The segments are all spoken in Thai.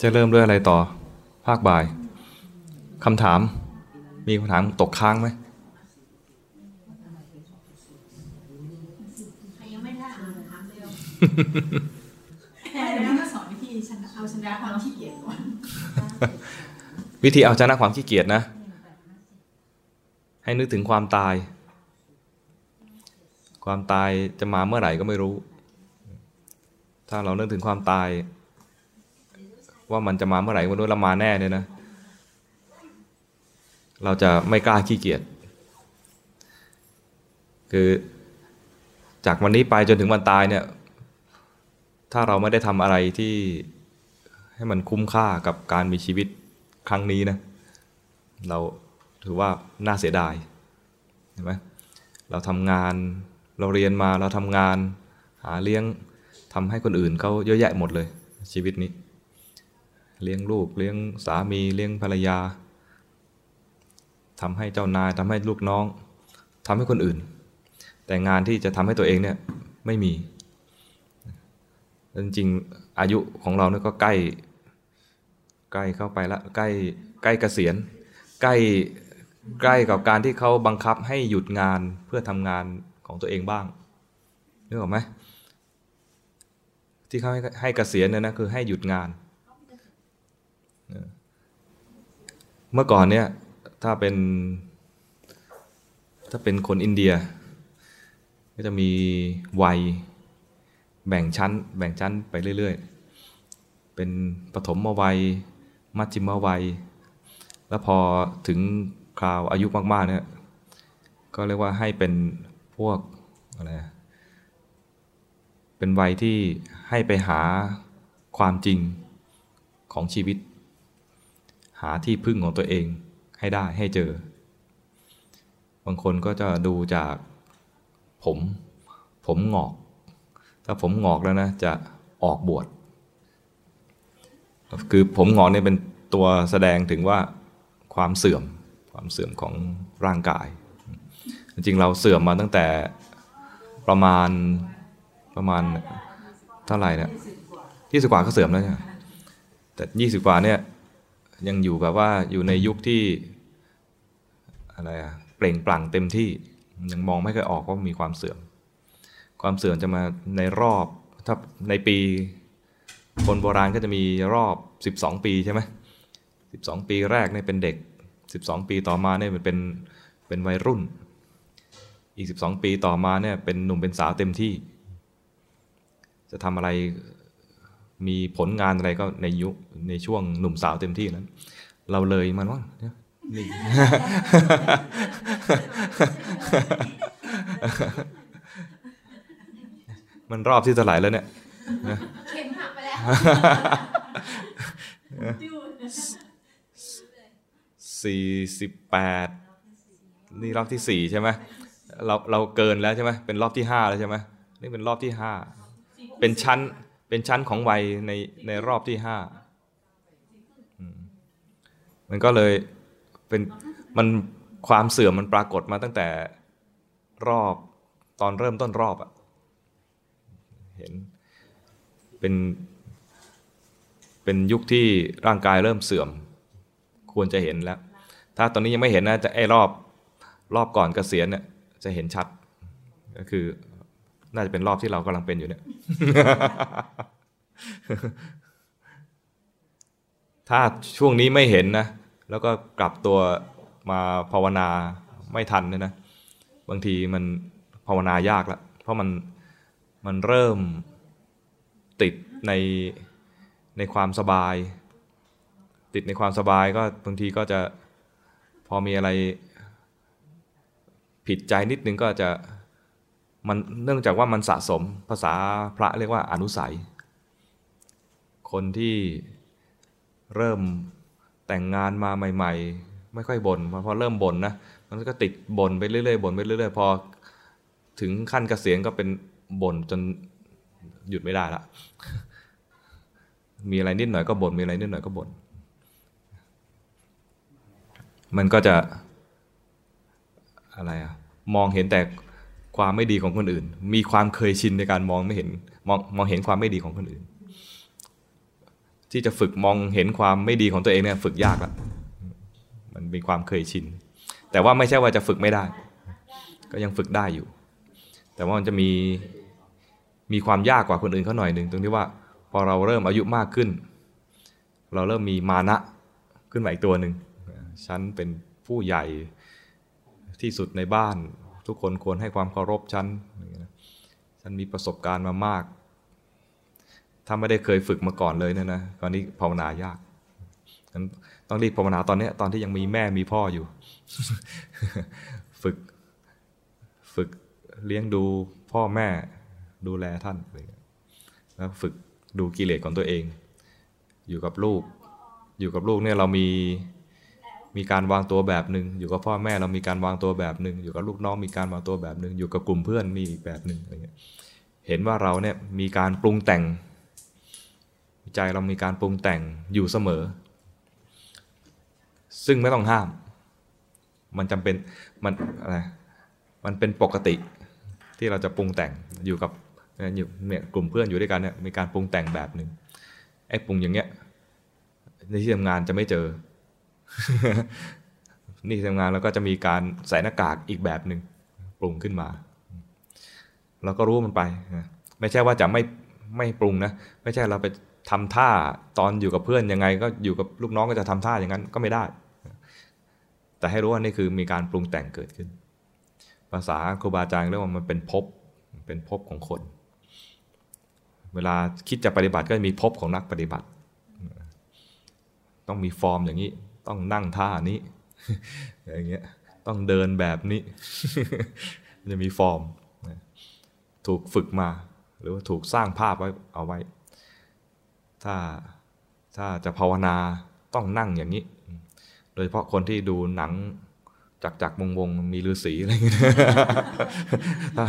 จะเริ่มด้วยอะไรต่อ ภาคบ่ายคำถาม มีคำถามตกค้างไหมยังไม่ได้อ่านถามเร็วแต่แล้วก็สอนวิธีชนะเอาชนะความขี้เกียจก่อนวิธีเอาชนะความขี้เกียจนะ ให้นึกถึงความตาย ความตายจะมาเมื่อไหร่ก็ไม่รู้ ถ้าเรานึกถึงความตาย ว่ามันจะมาเมื่อไหร่ก็ไม่รู้เรามาแน่เนี่ยนะ เราจะไม่กล้าขี้เกียจ คือจากวันนี้ไปจนถึงวันตายเนี่ย ถ้าเราไม่ได้ทำอะไรที่ให้มันคุ้มค่ากับการมีชีวิตครั้งนี้นะ เราถือว่าน่าเสียดายเห็นไหมเราทำงานเราเรียนมาเราทำงานหาเลี้ยงทำให้คนอื่นเขาเยอะแยะหมดเลยชีวิตนี้ เลี้ยงลูกเลี้ยงสามีเลี้ยงภรรยาทำให้เจ้านายทำให้ลูกน้องทำให้คนอื่น แต่งานที่จะทำให้ตัวเองเนี่ยไม่มีจริงๆอายุของเราเนี่ยก็ใกล้ใกล้เข้าไปละใกล้ใกล้เกษียณ ใกล้ใกล้กับการที่เขาบังคับให้หยุดงานเพื่อทำงานของตัวเองบ้างนึกออกไหมที่เขาให้ให้เกษียณเนี่ยนะคือให้หยุดงาน เมื่อก่อนเนี่ยถ้าเป็น ถ้าเป็นคนอินเดีย ก็จะมีวัยแบ่งชั้น แบ่งชั้นไปเรื่อย ๆ เป็นปฐมวัย มัชชิมวัย แล้วพอถึงคราวอายุมาก ๆ เนี่ย ก็เรียกว่าให้เป็นพวกอะไร เป็นวัยที่ให้ไปหาความจริงของชีวิต หาที่พึ่งของตัวเองให้ได้ให้เจอ บางคนก็จะดูจากผม ผมหงอก ถ้าผมหงอกแล้วนะ จะออกบวชคือผมงอนเนี่ยเป็นตัวแสดงถึงว่าความเสื่อมความเสื่อมของร่างกาย จริงเราเสื่อมมาตั้งแต่ประมาณประมาณเท่าไหร่เนี่ยยี่สิบกว่าก็เสื่อมแล้วเนี่แต่ยี่สิบกว่าเนี่ย ยังอยู่แบบว่าอยู่ในยุคที่อะไรอะเปล่งปลั่งเต็มที่ยังมองไม่เคยออกว่ามีความเสื่อม ความเสื่อมจะมาในรอบถ้าในปีคนโบราณก็จะมีรอบ 12 ปีใช่ไหม12 ปีแรกเนี่ยเป็นเด็ก 12 ปีต่อมาเนี่ยมันเป็นเป็นวัยรุ่น อีก 12 ปีต่อมาเนี่ยเป็นหนุ่มเป็นสาวเต็มที่ จะทำอะไร มีผลงานอะไรก็ในยุคในช่วงหนุ่มสาวเต็มที่นั้น เราเลยมันว่านี่มันรอบที่เท่าไหร่แล้วเนี่ยสี่สิบแปดนี่รอบที่สี่ใช่ไหมเราเราเกินแล้วใช่ไหมเป็นรอบที่ห้าแล้วใช่ไหมนี่เป็นรอบที่ห้าเป็นชั้น เป็นชั้นของวัยในในรอบที่ห้ามันก็เลยเป็นมันความเสื่อมมันปรากฏมาตั้งแต่รอบตอนเริ่มต้นรอบอะเห็นเป็นเป็นยุคที่ร่างกายเริ่มเสื่อม ควรจะเห็นแล้ว ถ้าตอนนี้ยังไม่เห็นนะจะไอ้รอบรอบก่อนเกษียณเนี่ยจะเห็นชัด ก็คือ น่าจะเป็นรอบที่เรากำลังเป็นอยู่เนี่ย ถ้าช่วงนี้ไม่เห็นนะ แล้วก็กลับตัวมาภาวนาไม่ทันเนี่ยนะ บางทีมันภาวนายากแล้วเพราะมันมันเริ่มติดในในความสบาย ติดในความสบายก็บางทีก็จะพอมีอะไรผิดใจนิดนึงก็จะ มันเนื่องจากว่ามันสะสมภาษาพระเรียกว่าอนุสัย คนที่เริ่มแต่งงานมาใหม่ ๆ ไม่ค่อยบน่นพอเริ่มบ่นนะมันก็ติดบ่นไปเรื่อยๆบ่นไปเรื่อยๆพอถึงขั้นเกษียณก็เป็นบ่นจนหยุดไม่ได้ละมีอะไรนิดหน่อยก็บน่นมีอะไรนิดหน่อยก็บน่นมันก็จะอะไรอะมองเห็นแต่ ความไม่ดีของคนอื่น มีความเคยชินในการมองไม่เห็นมองมองเห็นความไม่ดีของคนอื่น ที่จะฝึกมองเห็นความไม่ดีของตัวเองเนี่ยฝึกยากละมันมีความเคยชิน แต่ว่าไม่ใช่ว่าจะฝึกไม่ได้ ก็ยังฝึกได้อยู่ แต่ว่ามันจะมีมีความยากกว่าคนอื่นเขาหน่อยหนึ่งตรงที่ว่าพอเราเริ่มอายุมากขึ้น เราเริ่มมีมานะขึ้นมาอีกตัวหนึ่งฉันเป็นผู้ใหญ่ที่สุดในบ้าน ทุกคนควรให้ความเคารพฉันฉันมีประสบการณ์มามาก ถ้าไม่ได้เคยฝึกมาก่อนเลยเนี่ยนะตอนนี้ภาวนายากฉันต้องรีบภาวนาตอนนี้ตอนที่ยังมีแม่มีพ่ออยู่ ฝึกฝึกเลี้ยงดูพ่อแม่ดูแลท่านแล้วฝึกดูกิเลสของตัวเอง อยู่กับลูก อยู่กับลูกเนี่ยเรามี มีการวางตัวแบบหนึ่งอยู่กับพ่อแม่เรามีการวางตัวแบบหนึ่งอยู่กับลูกน้องมีการวางตัวแบบหนึ่งอยู่กับกลุ่มเพื่อนมีอีกแบบหนึ่งอะไรเงี้ยเห็นว่าเราเนี่ยมีการปรุงแต่ง ใจเรามีการปรุงแต่งอยู่เสมอ ซึ่งไม่ต้องห้าม มันจำเป็นมันอะไรมันเป็นปกติที่เราจะปรุงแต่งอยู่กับอยู่เนี่ยกลุ่มเพื่อนอยู่ด้วยกันเนี่ยมีการปรุงแต่งแบบหนึ่งไอ้ปรุงอย่างเงี้ยในที่ทำงานจะไม่เจอ นี่ทำงานแล้วก็จะมีการใส่หน้ากากอีกแบบหนึ่งปรุงขึ้นมาเราก็รู้มันไป ไม่ใช่ว่าจะไม่ไม่ปรุงนะ ไม่ใช่เราไปทำท่าตอนอยู่กับเพื่อนยังไง ก็อยู่กับลูกน้องก็จะทำท่าอย่างนั้นก็ไม่ได้ แต่ให้รู้ว่านี่คือมีการปรุงแต่งเกิดขึ้น ภาษาครูบาอาจารย์เรียกว่ามันเป็นภพเป็นภพของคน เวลาคิดจะปฏิบัติก็มีภพของนักปฏิบัติ ต้องมีฟอร์มอย่างนี้ ต้องนั่งท่านี้อย่างเงี้ยต้องเดินแบบนี้ จะมีฟอร์ม ถูกฝึกมา หรือว่าถูกสร้างภาพไว้เอาไว้ ถ้าถ้าจะภาวนาต้องนั่งอย่างนี้ โดยเฉพาะคนที่ดูหนัง จักจักวงวงมีฤาษีอะไรเงี้ยถ้า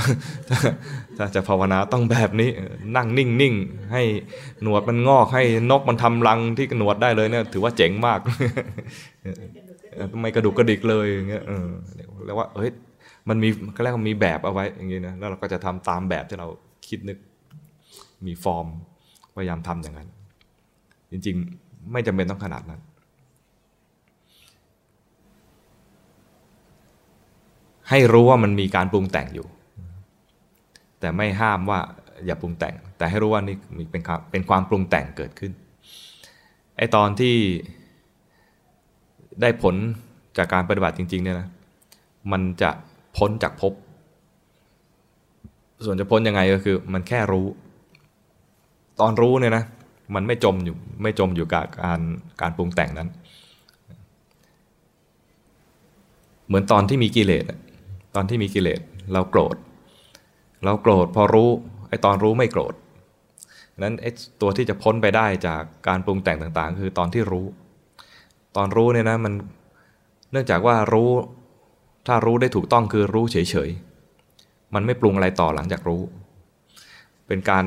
ถ้าจะภาวนาต้องแบบนี้นั่งนิ่งนิ่งให้หนวดมันงอกให้นกมันทำรังที่หนวดได้เลยเนี่ย ถือว่าเจ๋งมากไม่กระดุกกระดิกเลยอย่างเงี้ยเออแล้วว่าเฮ้ยมันมีก็แล้วมีแบบเอาไว้อย่างงี้นะแล้วเราก็จะทำตามแบบที่เราคิดนึกมีฟอร์มพยายามทำอย่างนั้น จริง ๆ ไม่จำเป็นต้องขนาดนั้น ให้รู้ว่ามันมีการปรุงแต่งอยู่ แต่ไม่ห้ามว่าอย่าปรุงแต่ง แต่ให้รู้ว่านี่มีเป็นเป็นความปรุงแต่งเกิดขึ้นไอตอนที่ได้ผลจากการปฏิบัติจริง ๆ เนี่ยนะมันจะพ้นจากภพส่วนจะพ้นยังไงก็คือ มันแค่รู้ ตอนรู้เนี่ยนะมันไม่จมอยู่ไม่จมอยู่กับการการปรุงแต่งนั้น เหมือนตอนที่มีกิเลส ตอนที่มีกิเลสเราโกรธ เราโกรธพอรู้ไอ้ตอนรู้ไม่โกรธนั้นไอ้ตัวที่จะพ้นไปได้จากการปรุงแต่งต่างๆ คือตอนที่รู้ ตอนรู้เนี่ยนะมันเนื่องจากว่ารู้ถ้ารู้ได้ถูกต้องคือรู้เฉยๆ มันไม่ปรุงอะไรต่อหลังจากรู้ เป็นการ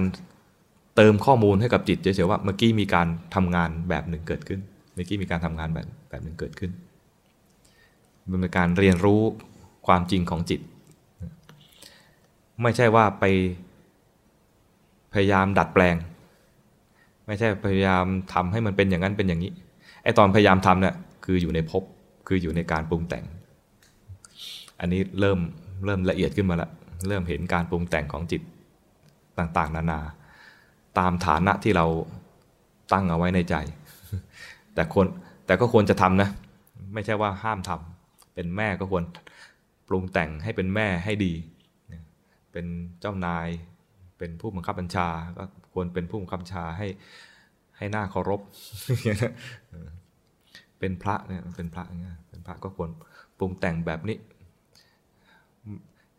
เติมข้อมูลให้กับจิตเฉยๆว่าเมื่อกี้มีการทำงานแบบหนึ่งเกิดขึ้น เมื่อกี้มีการทำงานแบบแบบหนึ่งเกิดขึ้น มันเป็นการเรียนรู้ ความจริงของจิต ไม่ใช่ว่าไปพยายามดัดแปลง ไม่ใช่พยายามทำให้มันเป็นอย่างนั้นเป็นอย่างนี้ไอตอนพยายามทำเนี่ยคืออยู่ในภพคืออยู่ในการปรุงแต่ง อันนี้เริ่มเริ่มละเอียดขึ้นมาแล้วเริ่มเห็นการปรุงแต่งของจิตต่างๆ นานา ตามฐานะที่เราตั้งเอาไว้ในใจ แต่คนแต่ก็ควรจะทำนะ ไม่ใช่ว่าห้ามทำเป็นแม่ก็ควร รุงแต่งให้เป็นแม่ให้ดี เป็นเจ้านาย เป็นผู้บังคับบัญชา ก็ควรเป็นผู้บังคับบัญชาให้ให้หน้าเคารพ เป็นพระเนี่ยเป็นพระเนี่ยเป็นพระก็ควรปรุงแต่งแบบนี้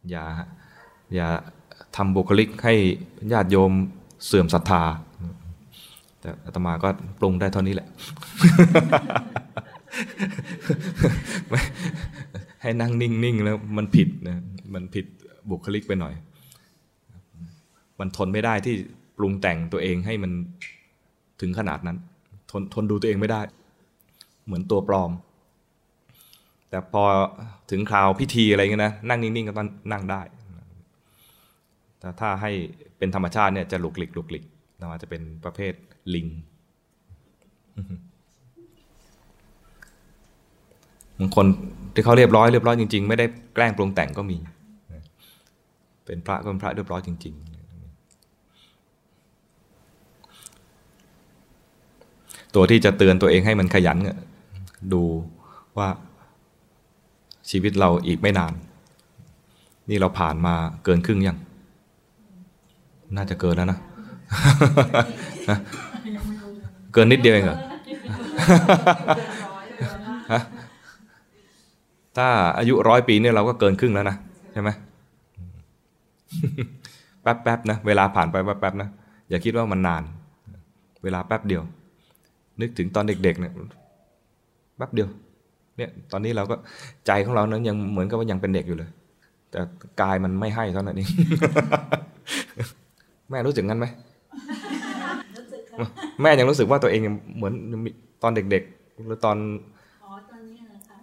อย่าอย่าทำบุคลิกให้ญาติโยมเสื่อมศรัทธา แต่อาตมาก็ปรุงได้เท่านี้แหละ ให้นั่งนิ่งๆแล้วมันผิดนะมันผิดบุคลิกไปหน่อย มันทนไม่ได้ที่ปรุงแต่งตัวเองให้มันถึงขนาดนั้น ทนทนดูตัวเองไม่ได้ เหมือนตัวปลอม แต่พอถึงคราวพิธีอะไรเงี้ยนะนั่งนิ่งๆก็ต้องนั่งได้แต่ถ้าให้เป็นธรรมชาติเนี่ยจะหลุกหลิกหลุกหลิกเราอาจจะเป็นประเภทลิง บางคนที่เขาเรียบร้อยเรียบร้อยจริงๆ ไม่ได้แกล้งปรุงแต่งก็มี เป็นพระก็เป็นพระเรียบร้อยจริง ๆ ตัวที่จะเตือนตัวเองให้มันขยันดูว่าชีวิตเราอีกไม่นาน นี่เราผ่านมาเกินครึ่งยัง น่าจะเกินแล้วนะ เกินนิดเดียวเองเหรอ ถ้าอายุร้อยปีเนี่ยเราก็เกินครึ่งแล้วนะใช่ไหมแป๊บๆนะ เวลาผ่านไปแป๊บๆนะ อย่าคิดว่ามันนาน เวลาแป๊บเดียว นึกถึงตอนเด็กๆเนี่ยแป๊บเดียว เนี่ยตอนนี้เราก็ใจของเรานั้นยังเหมือนกับว่ายังเป็นเด็กอยู่เลย แต่กายมันไม่ให้เท่านั้นเองแม่รู้สึกงั้นไหมแม่ยังรู้สึกว่าตัวเองเหมือนตอนเด็กๆหรือตอน อ๋อตอนนี้นะคะ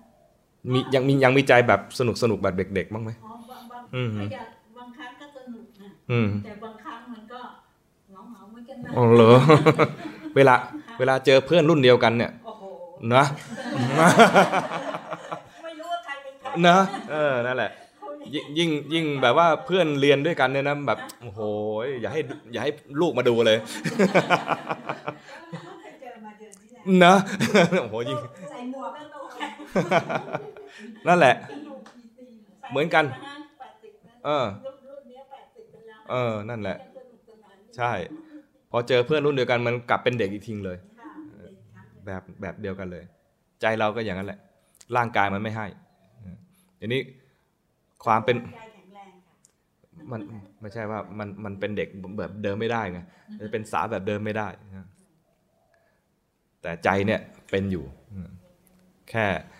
มียังมียังมีใจแบบสนุกสนุกแบบเด็กๆบ้างไหมอ๋อบางบางอืมก็อยากบางครั้งก็สนุกนะอืมแต่บางครั้งมันก็เหงาเหงาๆเหมือนกันนะอ๋อเหรอเวลาเวลาเจอเพื่อนรุ่นเดียวกันเนี่ยโอ้โหนะไม่รู้ว่าใครเป็นใครนะเออนั่นแหละยิ่งยิ่งยิ่งแบบว่าเพื่อนเรียนด้วยกันเนี่ยนะแบบโอ้โหอย่าให้อย่าให้ลูกมาดูเลยเคยเจอมาเดือนที่แล้วนะโอ้โหยิ่งใส่หมวกกั นน็อกนั่นแหละสนุกจริงๆเหมือนกันแปดสิบนะเออรุ่นรุ่นเนี้ยแปดสิบไปแล้วเออ นั่นแหละยังสนุกสนานอยู่ใช่ พอเจอเพื่อนรุ่นเดียวกันมันกลับเป็นเด็กอีกทีเลยค่ะเด็กครั้งแบบแบบเดียวกันเลย ใจเราก็อย่างนั้นแหละ ร่างกายมันไม่ให้ทีนี้ความเป็นใจแข็งแรงค่ะมันไม่ใช่ว่ามันมันเป็นเด็กแบบเดิมไม่ได้ไงมันจะเป็นสาวแบบเดิมไม่ได้นะแต่ใจเนี่ยเป็นอยู่ แค่แ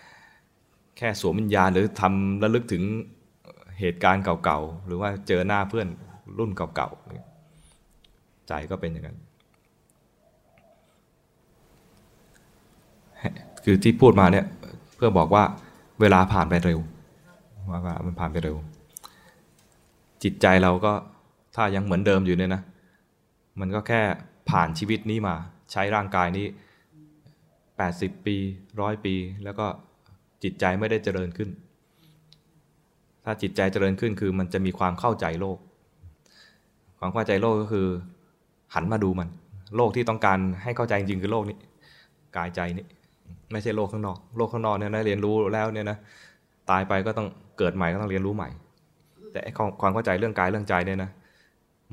ค่สวมวิญญาณหรือทำระลึกถึงเหตุการณ์เก่าๆ หรือว่าเจอหน้าเพื่อนรุ่นเก่าๆ ใจก็เป็นอย่างนั้น คือที่พูดมาเนี่ยเพื่อบอกว่าเวลาผ่านไปเร็วว่าวามันผ่านไปเร็ว จิตใจเราก็ถ้ายังเหมือนเดิมอยู่เนี่ยนะ มันก็แค่ผ่านชีวิตนี้มา ใช้ร่างกายนี้ 80 ปีร้อยปีแล้วก็ จิตใจไม่ได้เจริญขึ้น ถ้าจิตใจเจริญขึ้นคือมันจะมีความเข้าใจโลก ความเข้าใจโลกก็คือ หันมาดูมัน โลกที่ต้องการให้เข้าใจจริงคือโลกนี้ กายใจนี้ไม่ใช่โลกข้างนอก โลกข้างนอกเนี่ยนะเรียนรู้แล้วเนี่ยนะตายไปก็ต้องเกิดใหม่ก็ต้องเรียนรู้ใหม่ แต่ความเข้าใจเรื่องกายเรื่องใจเนี่ยนะ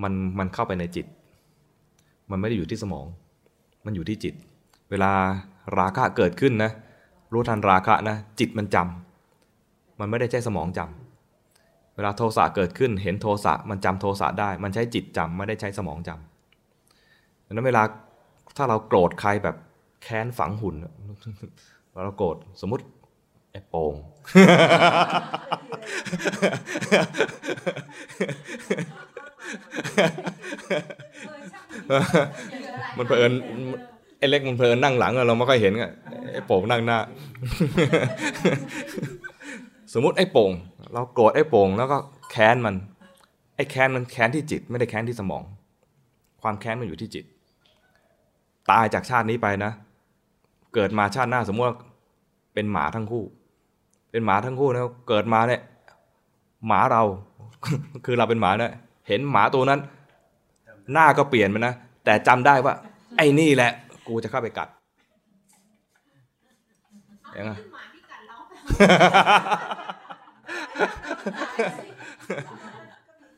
มันมันเข้าไปในจิต มันไม่ได้อยู่ที่สมอง มันอยู่ที่จิต เวลาราคะเกิดขึ้นนะ รู้ทันราคะนะจิตมันจำมันไม่ได้ใช้สมองจำเวลาโทสะเกิดขึ้นเห็นโทสะมันจำโทสะได้ มันใช้จิตจำไม่ได้ใช้สมองจำดังนั้นเวลาถ้าเราโกรธใครแบบแค้นฝังหุ่นเราโกรธสมมุติไอ้โป่งมันเผอิญ ไอ้เล็กมันเผอิญนั่งหลังเราไม่ค่อยเห็นอะไอ้โป่งนั่งหน้า สมมุติไอ้โป่ง เราโกรธไอ้โป่งแล้วก็แค้นมัน ไอ้แค้นมันแค้นที่จิต ไม่ได้แค้นที่สมอง ความแค้นมันอยู่ที่จิต ตายจากชาตินี้ไปนะ เกิดมาชาติหน้าสมมติว่าเป็นหมาทั้งคู่ เป็นหมาทั้งคู่นะเกิดมาเนี่ยหมาเรา คือเราเป็นหมาเนี่ยเห็นหมาตัวนั้น หน้าก็เปลี่ยนไปนะแต่จำได้ว่า ไอ้นี่แหละ กูจะเข้าไปกัดยังไงหมาที่กัดเรา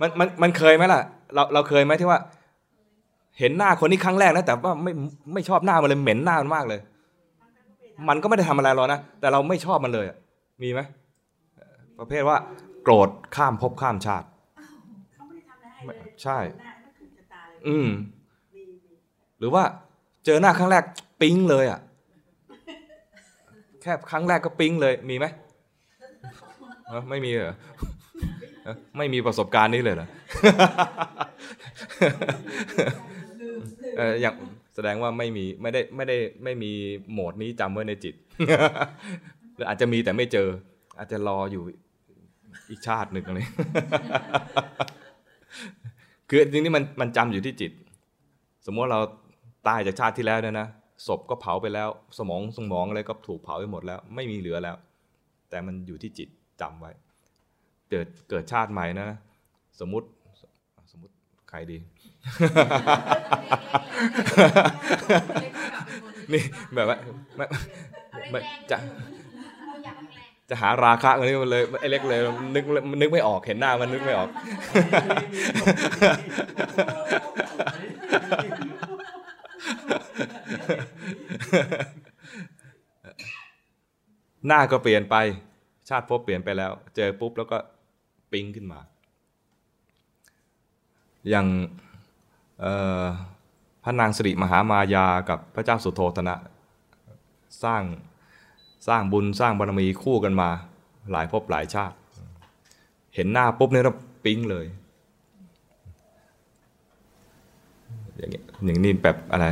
มันมันมันเคยไหมล่ะ เราเราเคยไหมที่ว่า เห็นหน้าคนนี้ครั้งแรกนะแต่ว่าไม่ไม่ชอบหน้ามันเลยเหม็นหน้ามันมากเลย มันก็ไม่ได้ทำอะไรเรานะแต่เราไม่ชอบมันเลยอะมีไหมประเภทว่า โกรธข้ามภพข้ามชาติเขาไม่ได้ทำอะไรให้เลยใช่หน้าไม่ถูกชะตาเลยอืมมีมีหรือว่าเจอหน้าครั้งแรกปิ๊งเลยอะ แค่ครั้งแรกก็ปิ๊งเลยมีไหมไม่มีเหรอไม่มีประสบการณ์นี้เลยเหรอเอออย่างแสดงว่าไม่มีไม่ได้ไม่ได้ไม่มีโหมดนี้จำไว้ในจิตหรืออาจจะมีแต่ไม่เจอ อาจจะรออยู่อีกชาติหนึ่งอะไรคือจริงๆนี่มันมันจำอยู่ที่จิต สมมติเรา ตายจากชาติที่แล้วเนี่ยนะศพก็เผาไปแล้ว สมองสมองอะไรก็ถูกเผาไปหมดแล้ว ไม่มีเหลือแล้ว แต่มันอยู่ที่จิตจำไว้เกิดเกิดชาติใหม่นะ สมมุติสมมุติใครดีนี่แบบว่าไม่ไม่จะจะหาราคะอันนี้มันเลยไอ้เล็กเลยนึกนึกไม่ออกเห็นหน้ามันนึกไม่ออก หน้าก็เปลี่ยนไป ชาติภพเปลี่ยนไปแล้ว เจอปุ๊บแล้วก็ปิ๊งขึ้นมา อย่างพระนางสิริมหามายากับพระเจ้าสุโธธนะ สร้างสร้างบุญสร้างบารมีคู่กันมา หลายภพหลายชาติ เห็นหน้าปุ๊บเนี่ยเราปิ๊งเลย อย่างนี้อย่างนี้แบบอะไร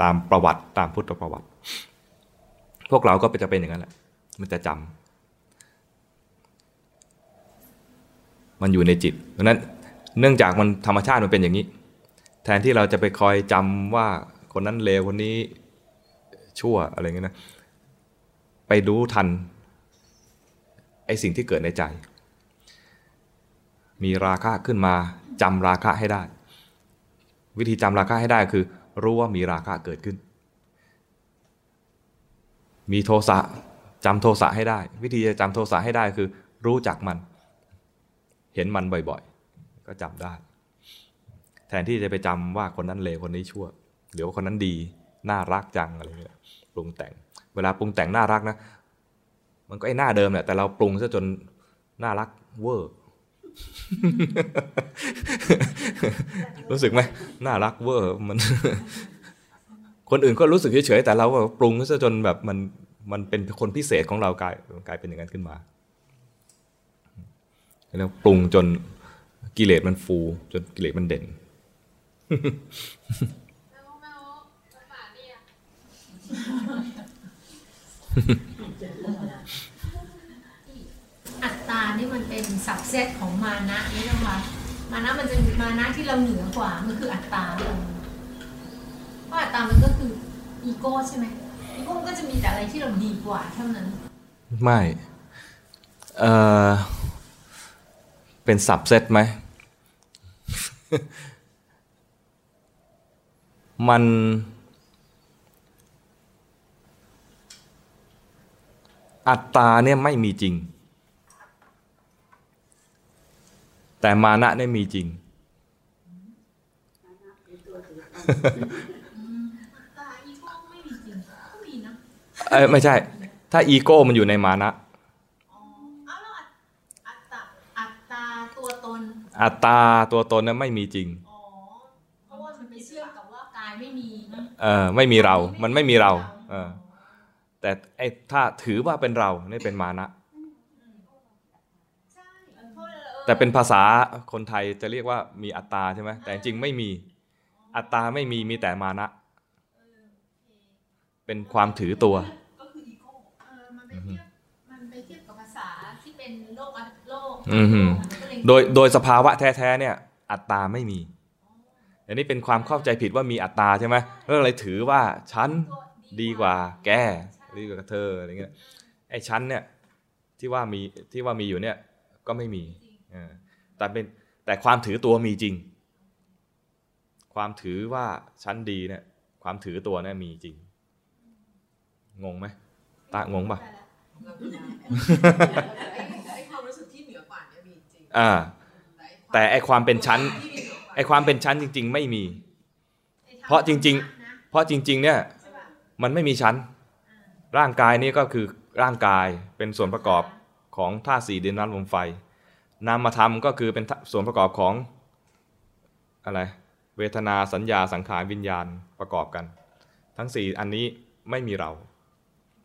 ตามประวัติตามพุทธประวัติ พวกเราก็จะเป็นอย่างนั้นแหละ มันจะจำมันอยู่ในจิตเพราะนั้นเนื่องจากมันธรรมชาติมันเป็นอย่างนี้ แทนที่เราจะไปคอยจำว่าคนนั้นเลวคนนี้ชั่วอะไรเงี้ยนะ ไปรู้ทันไอสิ่งที่เกิดในใจ มีราคะขึ้นมาจำราคะให้ได้ วิธีจำราคะให้ได้คือ รู้ว่ามีราคะเกิดขึ้น มีโทสะจำโทสะให้ได้ วิธีจะจำโทสะให้ได้คือ รู้จักมัน เห็นมันบ่อยๆ ก็จำได้ แทนที่จะไปจำว่าคนนั้นเลวคนนี้ชั่วหรือว่าคนนั้นดีน่ารักจังอะไรเงี้ยปรุงแต่ง เวลาปรุงแต่งน่ารักนะ มันก็ไอ้หน้าเดิมแหละแต่เราปรุงซะจนน่ารักเวอร์ รู้สึกไหมน่ารักเวอร์มัน คนอื่นก็รู้สึกเฉยๆแต่เราปรุงซะจนแบบมันมันเป็นคนพิเศษของเรากลายกลายเป็นอย่างนั้นขึ้นมาแล้วปรุงจนกิเลสมันฟู จนกิเลสมันเด่น อัตตานี่มันเป็นสับเซตของมานะนี่นะคะมานะมันจะมานะที่เราเหนือกว่ามันคืออัตตาเราเพราะอัตตามันก็คืออีโก้ใช่ไหมอีโก้ก็จะมีแต่อะไรที่เราดีกว่าเท่านั้น ไม่เออเป็นสับเซตไหมมันอัตตาเนี่ยไม่มีจริง แต่มานะเนี่ยมีจริงตาอีโก้ไม่มีจริงก็มีนะเออไม่ใช่ ถ้าอีโก้มันอยู่ในมานะอ๋อเอาแล้วอัตตาอัตตาตัวตนอัตตาตัวตนเนี่ยไม่มีจริงอ๋อเพราะว่ามันไปเชื่อมกับว่ากายไม่มีเออไม่มีเรา มันไม่มีเรา เออแต่ไอ้ถ้าถือว่าเป็นเรานี่เป็นมานะ ใช่เพราะเออ แต่เป็นภาษาคนไทยจะเรียกว่ามีอัตตาใช่ไหมแต่จริงๆไม่มีอัตตาไม่มีมีแต่มานะ เป็นความถือตัวก็คืออีโก้เออมันไปเทียบมันไปเทียบกับภาษาที่เป็นโลกอัตโลกอือหือมันก็เลยโดยโดยสภาวะแท้ๆเนี่ยอัตตาไม่มีอันนี้เป็นความเข้าใจผิดว่ามีอัตตาใช่ไหมแล้วเลยถือว่าฉันดีกว่า แกดีกว่าเธออะไรเงี้ยไอ้ฉันเนี่ยที่ว่ามีที่ว่ามีอยู่เนี่ยก็ไม่มีเออ แต่เป็นแต่ความถือตัวมีจริง ความถือว่าฉันดีเนี่ยความถือตัวเนี่ยมีจริง งงไหมตางงปะไอ้ความรู้สึกที่เหนือกว่าเนี่ยมีจริงอ่าแต่ไอความเป็นชั้นที่เหนือกว่าไอความเป็นชั้นจริง ๆ ไม่มี เพราะจริง ๆ เพราะจริง ๆ เนี่ยมันไม่มีชั้น ร่างกายนี่ก็คือร่างกายเป็นส่วนประกอบของธาตุสี่ดินน้ำลมไฟ นามธรรมก็คือเป็นส่วนประกอบของอะไรเวทนาสัญญาสังขารวิญญาณประกอบกัน ทั้งสี่อันนี้ไม่มีเรา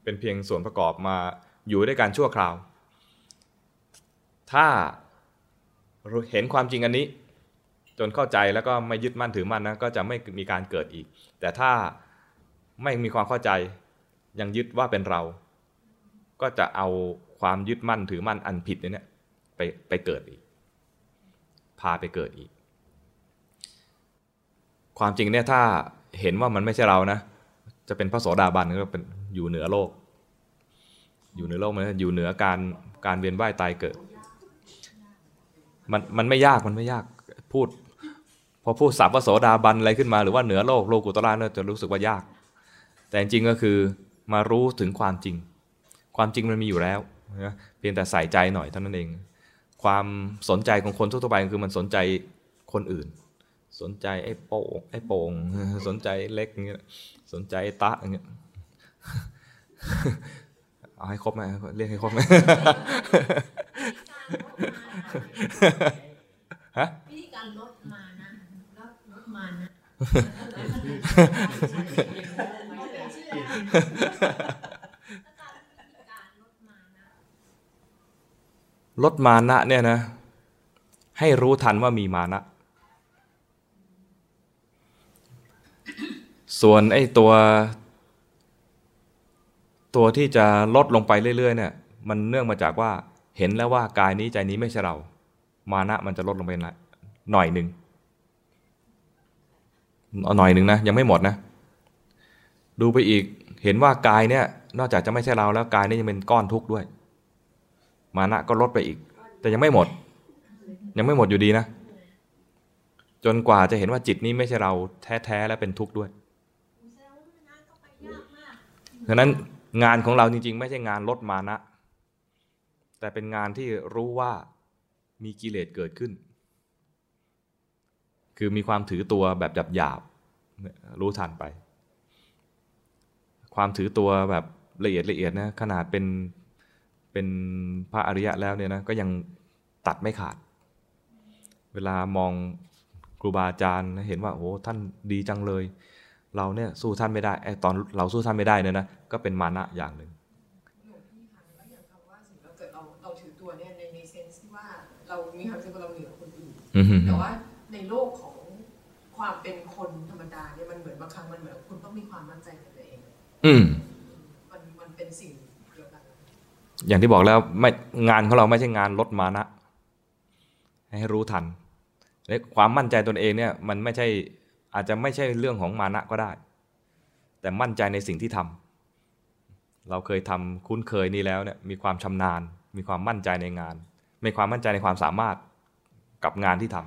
เป็นเพียงส่วนประกอบมาอยู่ด้วยกันชั่วคราว ถ้าเห็นความจริงอันนี้ จนเข้าใจแล้วก็ไม่ยึดมั่นถือมั่นนะก็จะไม่มีการเกิดอีก แต่ถ้าไม่มีความเข้าใจยังยึดว่าเป็นเรา ก็จะเอาความยึดมั่นถือมั่นอันผิดเนี่ย ไปไปเกิดอีก พาไปเกิดอีก ความจริงเนี่ยถ้าเห็นว่ามันไม่ใช่เรานะ จะเป็นพระโสดาบันก็เป็นอยู่เหนือโลก อยู่เหนือโลกมันอยู่เหนือการการเวียนว่ายตายเกิด มันมันไม่ยากมันไม่ยากพูด พอพูดสับพระโสดาบันอะไรขึ้นมาหรือว่าเหนือโลกโลกุตระเนี่ยจะรู้สึกว่ายาก แต่จริงก็คือมารู้ถึงความจริง ความจริงมันมีอยู่แล้วนะเพียงแต่ใส่ใจหน่อยเท่านั้นเอง ความสนใจของคนทั่วไปคือมันสนใจคนอื่น สนใจไอ้โป่งไอ้โป่งสนใจเล็กอย่างเงี้ยสนใจไอ้ตะอย่างเงี้ยเอาให้ครบไหมเรียกให้ครบไหมฮะวิธีการลดมานะลดลดมานะการลดมานะ ลดมานะเนี่ยนะ ให้รู้ทันว่ามีมานะ ส่วนไอ้ตัว ตัวที่จะลดลงไปเรื่อยๆเนี่ยมันเนื่องมาจากว่าเห็นแล้วว่ากายนี้ใจนี้ไม่ใช่เรา มานะมันจะลดลงไปหน่อยหนึ่งเอหน่อยหนึ่งนะยังไม่หมดนะ ดูไปอีกเห็นว่ากายเนี่ยนอกจากจะไม่ใช่เราแล้วกายนี่ยังเป็นก้อนทุกข์ด้วย มานะก็ลดไปอีก แต่ยังไม่หมด ยังไม่หมดอยู่ดีนะ จนกว่าจะเห็นว่าจิตนี้ไม่ใช่เราแท้ ๆ และเป็นทุกข์ด้วยดังนั้นงานของเราจริง ๆ ไม่ใช่งานลดมานะ แต่เป็นงานที่รู้ว่ามีกิเลสเกิดขึ้น คือมีความถือตัวแบบหยาบๆรู้ทันไป ความถือตัวแบบละเอียดละเอียดนะขนาดเป็น เป็นพระอริยะแล้วเนี่ยนะก็ยังตัดไม่ขาด เวลามองครูบาอาจารย์เห็นว่าโอ้ท่านดีจังเลย เราเนี่ยสู้ท่านไม่ได้ไอตอนเราสู้ท่านไม่ได้เนี่ยนะก็เป็นมานะอย่างหนึ่งหลวงพี่คะแล้วอย่างคำว่าสมมติเราเกิดเราเราถือตัวเนี่ยในในเซนส์ที่ว่าเรามีความรู้สึกว่าเราเหนือคนอื่นอือฮึแต่ว่าในโลกของความเป็นคนธรรมดาเนี่ยมันเหมือนบางครั้งมันเหมือนคุณต้องมีความมั่นใจในตัวเอง อืม มันมันเป็นสิ่งเดียวกัน อย่างที่บอกแล้วไม่งานของเราไม่ใช่งานลดมานะ ให้รู้ทันและความมั่นใจตนเองเนี่ยมันไม่ใช่อาจจะไม่ใช่เรื่องของมานะก็ได้ แต่มั่นใจในสิ่งที่ทำเราเคยทำคุ้นเคยนี่แล้วเนี่ยมีความชำนาญ มีความมั่นใจในงาน มีความมั่นใจในความสามารถกับงานที่ท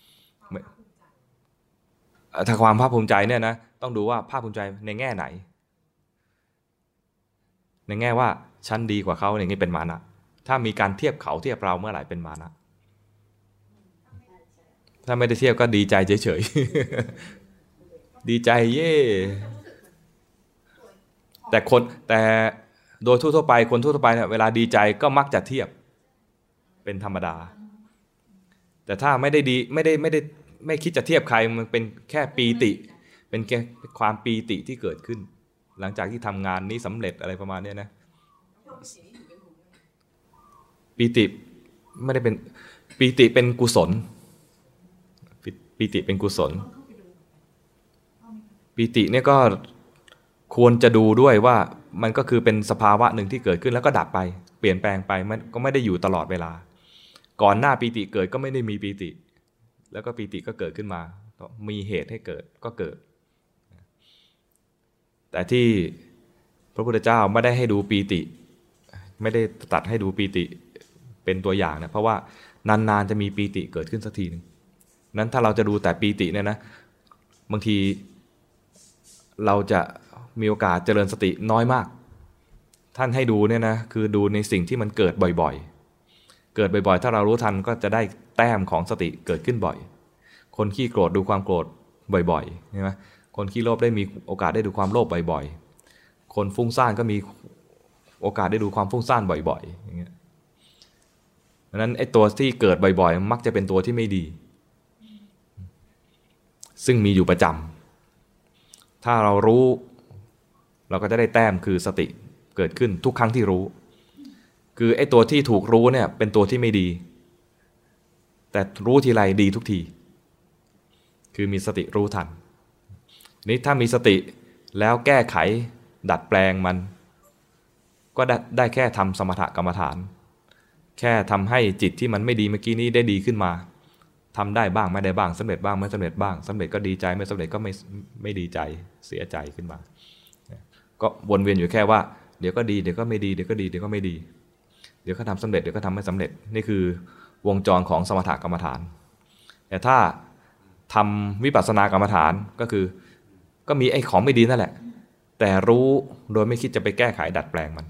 ำไม่ถ้าความภาคภูมิใจเนี่ยนะต้องดูว่าภาคภูมิใจในแง่ไหน ในแง่ว่า ฉันดีกว่าเขาอย่างนี้เป็นมานะ ถ้ามีการเทียบเขาเทียบเราเมื่อไหร่เป็นมานะ ถ้าไม่ได้เทียบก็ดีใจเฉยๆ ดีใจเย่แต่คนแต่โดยทั่วๆไปคนทั่วๆไปเนี่ยเวลาดีใจก็มักจะเทียบเป็นธรรมดา แต่ถ้าไม่ได้ดีไม่ได้ไม่ได้ไม่คิดจะเทียบใครมันเป็นแค่ปีติ เป็นแค่ความปีติที่เกิดขึ้น หลังจากที่ทำงานนี้สำเร็จอะไรประมาณเนี้ยนะ ปีติไม่ได้เป็นปีติเป็นกุศลป,ปีติเป็นกุศลปีติเนี่ยก็ควรจะดูด้วยว่ามันก็คือเป็นสภาวะหนึ่งที่เกิดขึ้นแล้วก็ดับไป เปลี่ยนแปลงไปมันก็ไม่ได้อยู่ตลอดเวลา ก่อนหน้าปีติเกิดก็ไม่ได้มีปีติ แล้วก็ปีติก็เกิดขึ้นมา มีเหตุให้เกิดก็เกิด แต่ที่พระพุทธเจ้าไม่ได้ให้ดูปีติ ไม่ได้ตัดให้ดูปีติเป็นตัวอย่างนะเพราะว่านานๆจะมีปีติเกิดขึ้นสักทีหนึงนั้นถ้าเราจะดูแต่ปีติเนี่ยนะบางทีเราจะมีโอกาสเจริญสติน้อยมาก ท่านให้ดูเนี่ยนะคือดูในสิ่งที่มันเกิดบ่อยๆ เกิดบ่อยๆ ถ้าเรารู้ทันก็จะได้แต้มของสติเกิดขึ้นบ่อย คนขี้โกรธดูความโกรธบ่อยๆใช่ไหมคนขี้โลภได้มีโอกาสได้ดูความโลภบ่อยๆ คนฟุ้งซ่านก็มี โอกาสได้ดูความฟุ้งซ่านบ่อยๆอย่างเงี้ยดังนั้นไอ้ตัวที่เกิดบ่อยๆ มักจะเป็นตัวที่ไม่ดี ซึ่งมีอยู่ประจำถ้าเรารู้ เราก็จะได้แต้มคือสติเกิดขึ้นทุกครั้งที่รู้ คือไอ้ตัวที่ถูกรู้เนี่ยเป็นตัวที่ไม่ดี แต่รู้ทีไรดีทุกที คือมีสติรู้ทันนี้ถ้ามีสติแล้วแก้ไขดัดแปลงมัน ก็ได้ได้แค่ทำสมถกรรมฐาน แค่ทำให้จิตที่มันไม่ดีเมื่อกี้นี้ได้ดีขึ้นมาทำได้บ้างไม่ได้บ้างสำเร็จบ้างไม่สำเร็จบ้างสำเร็จก็ดีใจไม่สำเร็จก็ไม่ไม่ดีใจเสียใจขึ้นมา ก็วนเวียนอยู่แค่ว่าเดี๋ยวก็ดีเดี๋ยวก็ไม่ดีเดี๋ยวก็ดีเดี๋ยวก็ไม่ดี เดี๋ยวก็ทำสำเร็จเดี๋ยวก็ทำไม่สำเร็จนี่คือวงจรของสมถกรรมฐาน แต่ถ้าทำวิปัสสนากรรมฐานก็คือ ก็มีไอ้ของไม่ดีนั่นแหละ แต่รู้โดยไม่คิดจะไปแก้ไขดัดแปลงมัน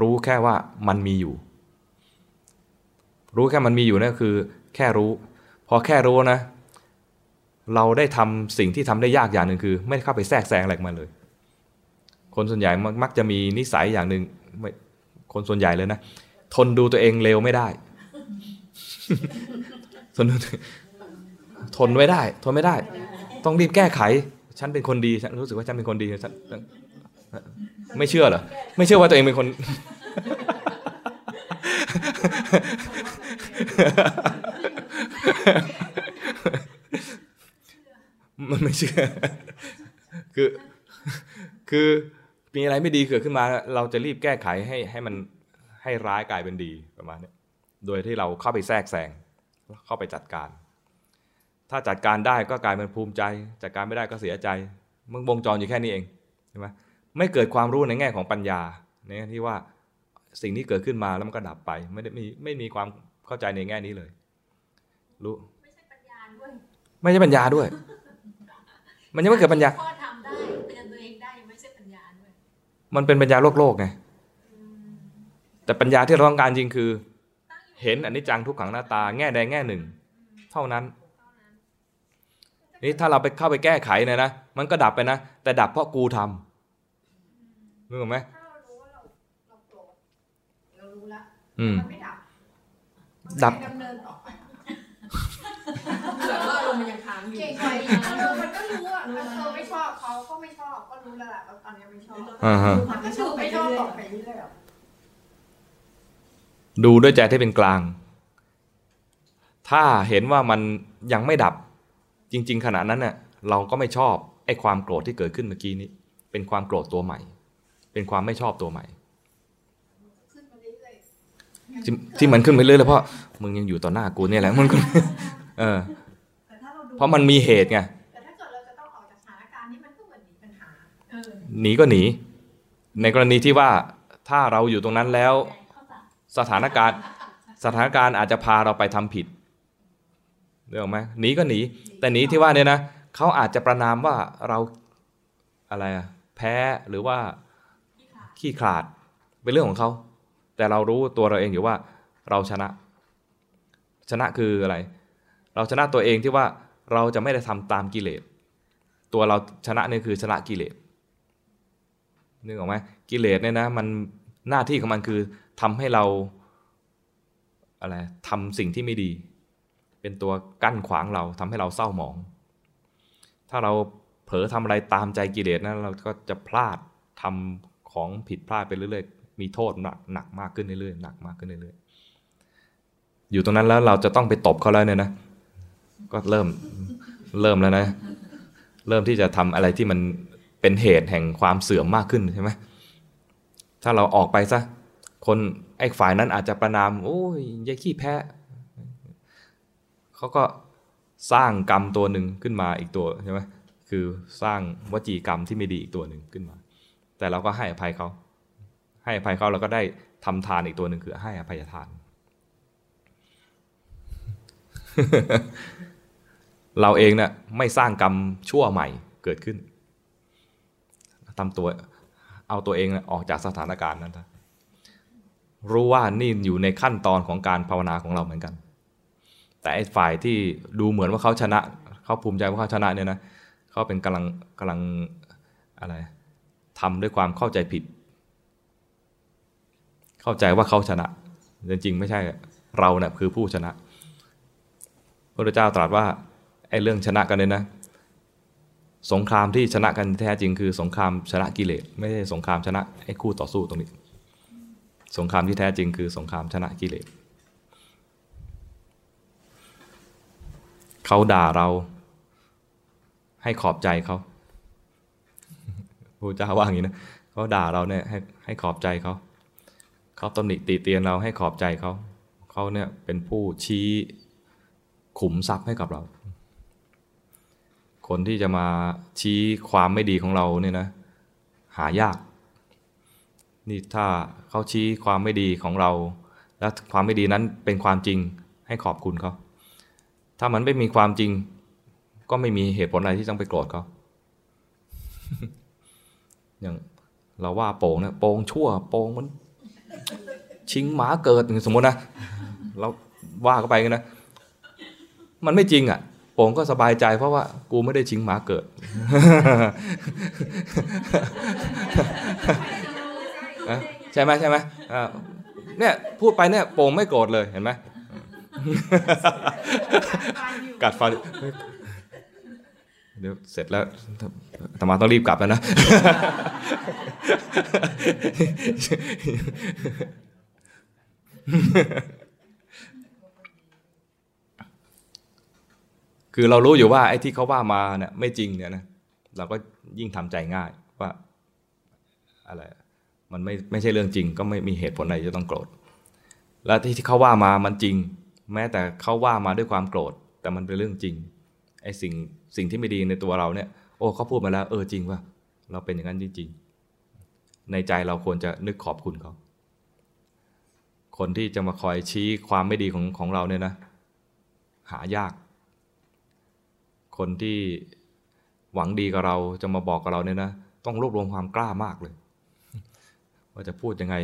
รู้แค่ว่ามันมีอยู่ รู้แค่มันมีอยู่นั่นคือ แค่รู้ พอแค่รู้นะ เราได้ทำสิ่งที่ทำได้ยากอย่างหนึ่งคือ ไม่เข้าไปแทรกแซงอะไรมาเลย คนส่วนใหญ่มักจะมีนิสัยอย่างหนึ่งคนส่วนใหญ่เลยนะ ทนดูตัวเองเลวไม่ได้ ทนทนไม่ได้ ทนไม่ได้ ต้องรีบแก้ไข ฉันเป็นคนดี ฉันรู้สึกว่าฉันเป็นคนดีฉัน ไม่เชื่อเหรอ ไม่เชื่อว่าตัวเองเป็นคน มันไม่เชื่อ คือ คือมีอะไรไม่ดีเกิดขึ้นมา เราจะรีบแก้ไขให้ให้มันให้ร้ายกลายเป็นดีประมาณนี้โดยที่เราเข้าไปแทรกแซงเข้าไปจัดการ ถ้าจัดการได้ก็กลายเป็นภูมิใจ จัดการไม่ได้ก็เสียใจ มึงวงจรอยู่แค่นี้เองใช่ไหม ไม่เกิดความรู้ในแง่ของปัญญาในแง่ที่ว่าสิ่งที่เกิดขึ้นมาแล้วมันก็ดับไป ไม่ได้มีไม่มีความเข้าใจในแง่นี้เลย รู้ไม่ใช่ปัญญาด้วยไม่ใช่ปัญญาด้วย มันยังไม่เกิดปัญญาพ่อทำได้เป็นตัวเองได้ยังไม่ใช่ปัญญาด้วยมันเป็นปัญญาโลกโลกไงแต่ปัญญาที่เราต้องการจริงคือ เห็นอนิจจังทุกขังหน้าตา แง่ใดแง่หนึ่ง เท่านั้นนี่ถ้าเราไปเข้าไปแก้ไขเนี่ยนะมันก็ดับไปนะแต่ดับเพราะกูทำ นึกออกไหมถ้าเรารู้ว่าเราเราโกรธเรารู้ละอืม มันไม่ดับมันดับดำเนินต่อไปแต่ว่าอารมณ์มันยังค้างอยู่เก่งกว่าอีกเออมันก็รู้อะเธอไม่ชอบเขาก็ไม่ชอบก็รู้แล้วแหละว่าตอนนี้ไม่ชอบอ่าฮะ มันก็คือไม่ชอบต่อไปเรื่อยๆอะดูด้วยใจที่เป็นกลาง ถ้าเห็นว่ามันยังไม่ดับ จริง ๆ ขณะนั้นเน่ยเราก็ไม่ชอบไอ้ความโกรธที่เกิดขึ้นเมื่อกี้นี้ เป็นความโกรธตัวใหม่ เป็นความไม่ชอบตัวใหม่ขึ้นมาเรื่อยที่ที่มันขึ้นไปเรื่อยๆเพราะมึงยังอยู่ต่อหน้ากูเนี่ยแหละมันก็เออๆแต่ถ้าเราดูเพราะมันมีเหตุไงแต่ถ้าเกิดเราจะต้องออกจากสถานการณ์นี้มันก็เหมือนหนีปัญหาเออหนีก็หนี ในกรณีที่ว่าถ้าเราอยู่ตรงนั้นแล้ว สถานการณ์สถานการณ์อาจจะพาเราไปทำผิดเรื่องไหมหนีก็หนี แต่หนีที่ว่าเนี่ยนะเขาอาจจะประนามว่าเราอะไรอะแพ้หรือว่า ขี้ขลาดเป็นเรื่องของเขา แต่เรารู้ตัวเราเองอยู่ว่าเราชนะ ชนะคืออะไร เราชนะตัวเองที่ว่าเราจะไม่ได้ทำตามกิเลสตัวเราชนะนี่คือชนะกิเลสนึกออกไหมกิเลสเนี่ยนะมันหน้าที่ของมันคือทำให้เราอะไรทำสิ่งที่ไม่ดี เป็นตัวกั้นขวางเราทำให้เราเศร้าหมอง ถ้าเราเผลอทำอะไรตามใจกิเลสนะเราก็จะพลาดทำ ของผิดพลาดไปเรื่อยๆ มีโทษหนักหนักมากขึ้นเรื่อยๆหนักมากขึ้นเรื่อยๆ อยู่ตรงนั้นแล้วเราจะต้องไปตบเขาแล้วเนี่ยนะ ก็เริ่มเริ่มแล้วนะ เริ่มที่จะทำอะไรที่มันเป็นเหตุแห่งความเสื่อมมากขึ้นใช่ไหมถ้าเราออกไปซะคนไอ้ฝ่ายนั้นอาจจะประนามโอ้ยยายขี้แพ้เขาก็สร้างกรรมตัวหนึ่งขึ้นมาอีกตัวใช่ไหมคือสร้างวจีกรรมที่ไม่ดีอีกตัวหนึ่งขึ้นมา แต่เราก็ให้อภัยเขา ให้อภัยเขาเราก็ได้ทำทานอีกตัวหนึ่งคือให้อภัยทาน เราเองเนะ่ยไม่สร้างกรรมชั่วใหม่เกิดขึ้นทำตัวเอาตัวเองออกจากสถานการณ์นั้นนะรู้ว่านี่อยู่ในขั้นตอนของการภาวนาของเราเหมือนกัน แต่ไอ้ฝ่ายที่ดูเหมือนว่าเขาชนะ เขาภูมิใจว่าเขาชนะเนี่ยนะเขาเป็นกำลังกำลังอะไร ทำด้วยความเข้าใจผิด เข้าใจว่าเขาชนะ จริงๆ ไม่ใช่เราเนะ่ยคือผู้ชนะ พระพุทธเจ้าตรัสว่าไอ้เรื่องชนะกันเนี่ยนะ สงครามที่ชนะกันแท้จริงคือสงครามชนะกิเลส ไม่ใช่สงครามชนะไอ้คู่ต่อสู้ตรงนี้ สงครามที่แท้จริงคือสงครามชนะกิเลสเขาด่าเรา ให้ขอบใจเขา พระเจ้าว่าอย่างนี้นะเขาด่าเราเนี่ยให้ให้ขอบใจเขาเขาตำหนิติเตียนเราให้ขอบใจเขาเขาเนี่ยเป็นผู้ชี้ขุมทรัพย์ให้กับเรา คนที่จะมาชี้ความไม่ดีของเราเนี่ยนะหายากนี่ถ้าเขาชี้ความไม่ดีของเรา และความไม่ดีนั้นเป็นความจริงให้ขอบคุณเขาถ้ามันไม่มีความจริง ก็ไม่มีเหตุผลอะไรที่ต้องไปโกรธเขา อย่างเราว่าโป่งนะโป่งชั่วโป่งมัน ชิงหมาเกิดสมมตินะเราว่าเข้าไปกันนะมันไม่จริงอะโป่งก็สบายใจเพราะว่ากูไม่ได้ชิงหมาเกิดใช่ไหมใช่ไหมเนี่ยพูดไปเนี่ยโป่งไม่โกรธเลยเห็นไหมกัดฟัน เดี๋ยวเสร็จแล้วธรรมาต้องรีบกลับแล้วนะ คือเรารู้อยู่ว่า ไอ้ที่เขาว่ามาเนี่ยไม่จริงเนี่ยนะเราก็ยิ่งทำใจง่ายว่า อะไรมันไม่ไม่ใช่เรื่องจริง ก็ไม่มีเหตุผลอะไรจะต้องโกรธ และที่ที่เขาว่ามามันจริง แม้แต่เขาว่ามาด้วยความโกรธ แต่มันเป็นเรื่องจริงไอ้สิ่ง สิ่งที่ไม่ดีในตัวเราเนี่ย โอ้เขาพูดมาแล้วเออจริงว่าเราเป็นอย่างนั้นจริงๆในใจเราควรจะนึกขอบคุณเขาคนที่จะมาคอยชี้ความไม่ดีของของเราเนี่ยนะ หายาก คนที่หวังดีกับเราจะมาบอกกับเราเนี่ยนะ ต้องรวบรวมความกล้ามากเลย ว่าจะพูดยังไง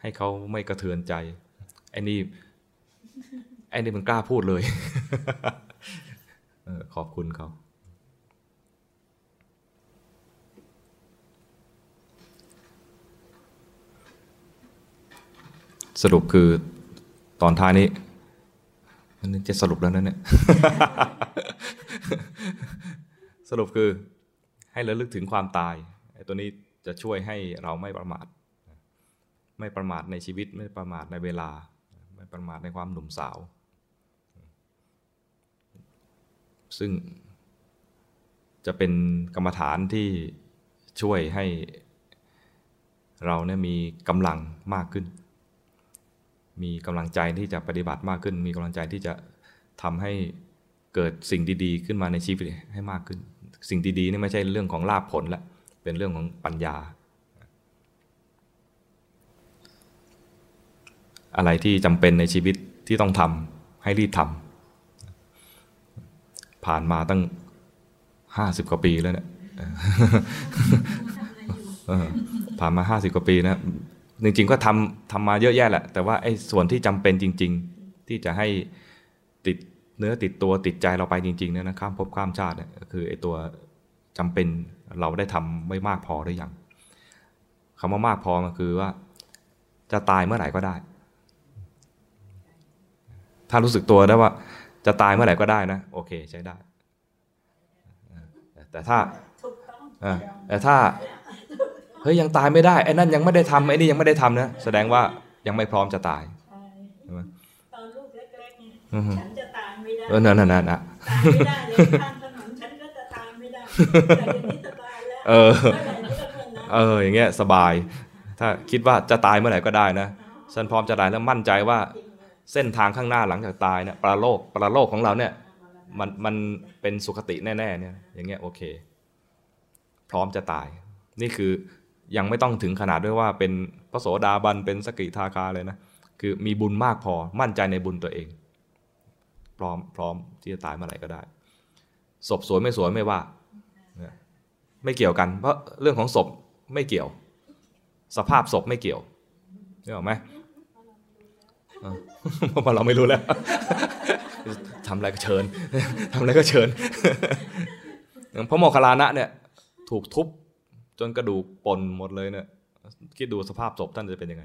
ให้เขาไม่กระเทือนใจไอ้นี่ไอ้นี่มันกล้าพูดเลย ขอบคุณเขา สรุปคือตอนท้ายนี้มันจะสรุปแล้วนั่นเนี่ยสรุปคือให้ระลึกถึงความตายไอ้ตัวนี้จะช่วยให้เราไม่ประมาท ไม่ประมาทในชีวิตไม่ประมาทในเวลา ไม่ประมาทในความหนุ่มสาว ซึ่งจะเป็นกรรมฐานที่ช่วยให้เราเนี่ยมีกำลังมากขึ้น มีกำลังใจที่จะปฏิบัติมากขึ้น มีกำลังใจที่จะทำให้เกิดสิ่งดีๆ ขึ้นมาในชีวิตให้มากขึ้น สิ่งดีๆนี่ไม่ใช่เรื่องของลาภผลละเป็นเรื่องของปัญญา อะไรที่จำเป็นในชีวิตที่ต้องทำให้รีบทำผ่านมาตั้งห้าสิบกว่าปีแล้วเนี่ยผ่านมาห้าสิบกว่าปีนะ จริงๆก็ทำทำมาเยอะแยะแหละ แต่ว่าไอ้ส่วนที่จำเป็นจริง ๆ ที่จะให้ติดเนื้อติดตัวติดใจเราไปจริงๆเนี่ยนะข้ามภพข้ามชาติเนี่ยคือไอ้ตัวจำเป็นเราได้ทำไม่มากพอหรือยังคำว่ามากพอมันคือว่า จะตายเมื่อไหร่ก็ได้ ถ้ารู้สึกตัวได้ว่า จะตายเมื่อไหร่ก็ได้นะ โอเคใช้ได้ แต่ถ้าแต่ถ้า เฮ้ยยังตายไม่ได้ไอ้นั่นยังไม่ได้ทำไอ้นี่ยังไม่ได้ทำนะแสดงว่ายังไม่พร้อมจะตายใช่ไหมตอนลูกเล็กๆเนี่ยฉันจะตายไม่ได้เออนั่นนั่นนั่นนะตายไม่ได้เลยข้ามถนนฉันก็จะตายไม่ได้แต่เดี๋ยวนี้สบายแล้วเออเมื่อไหร่ที่จะเพื่อนนะเอออย่างเงี้ยสบาย ถ้าคิดว่าจะตายเมื่อไหร่ก็ได้นะฉันพร้อมจะตายแล้วมั่นใจว่าเส้นทางข้างหน้าหลังจากตายเนี่ยปรโลกปรโลกของเราเนี่ยมันมันเป็นสุขติแน่ๆเนี่ยอย่างเงี้ยโอเค พร้อมจะตาย นี่คือ ยังไม่ต้องถึงขนาดด้วยว่าเป็นพระโสดาบันเป็นสกิทาคาเลยนะ คือมีบุญมากพอมั่นใจในบุญตัวเอง พร้อมพร้อมที่จะตายเมื่อไหร่ก็ได้ ศพสวยไม่สวยไม่ว่า ไม่เกี่ยวกัน เพราะเรื่องของศพไม่เกี่ยว สภาพศพไม่เกี่ยวนึกออไหมเพราะเราไม่รู้แล้วทำอะไรก็เชิญทำอะไรก็เชิญพระโมคคัลลานะเนี่ยถูกทุบ จนกระดูกปนหมดเลยเนี่ยคิดดูสภาพศพท่านจะเป็นยังไง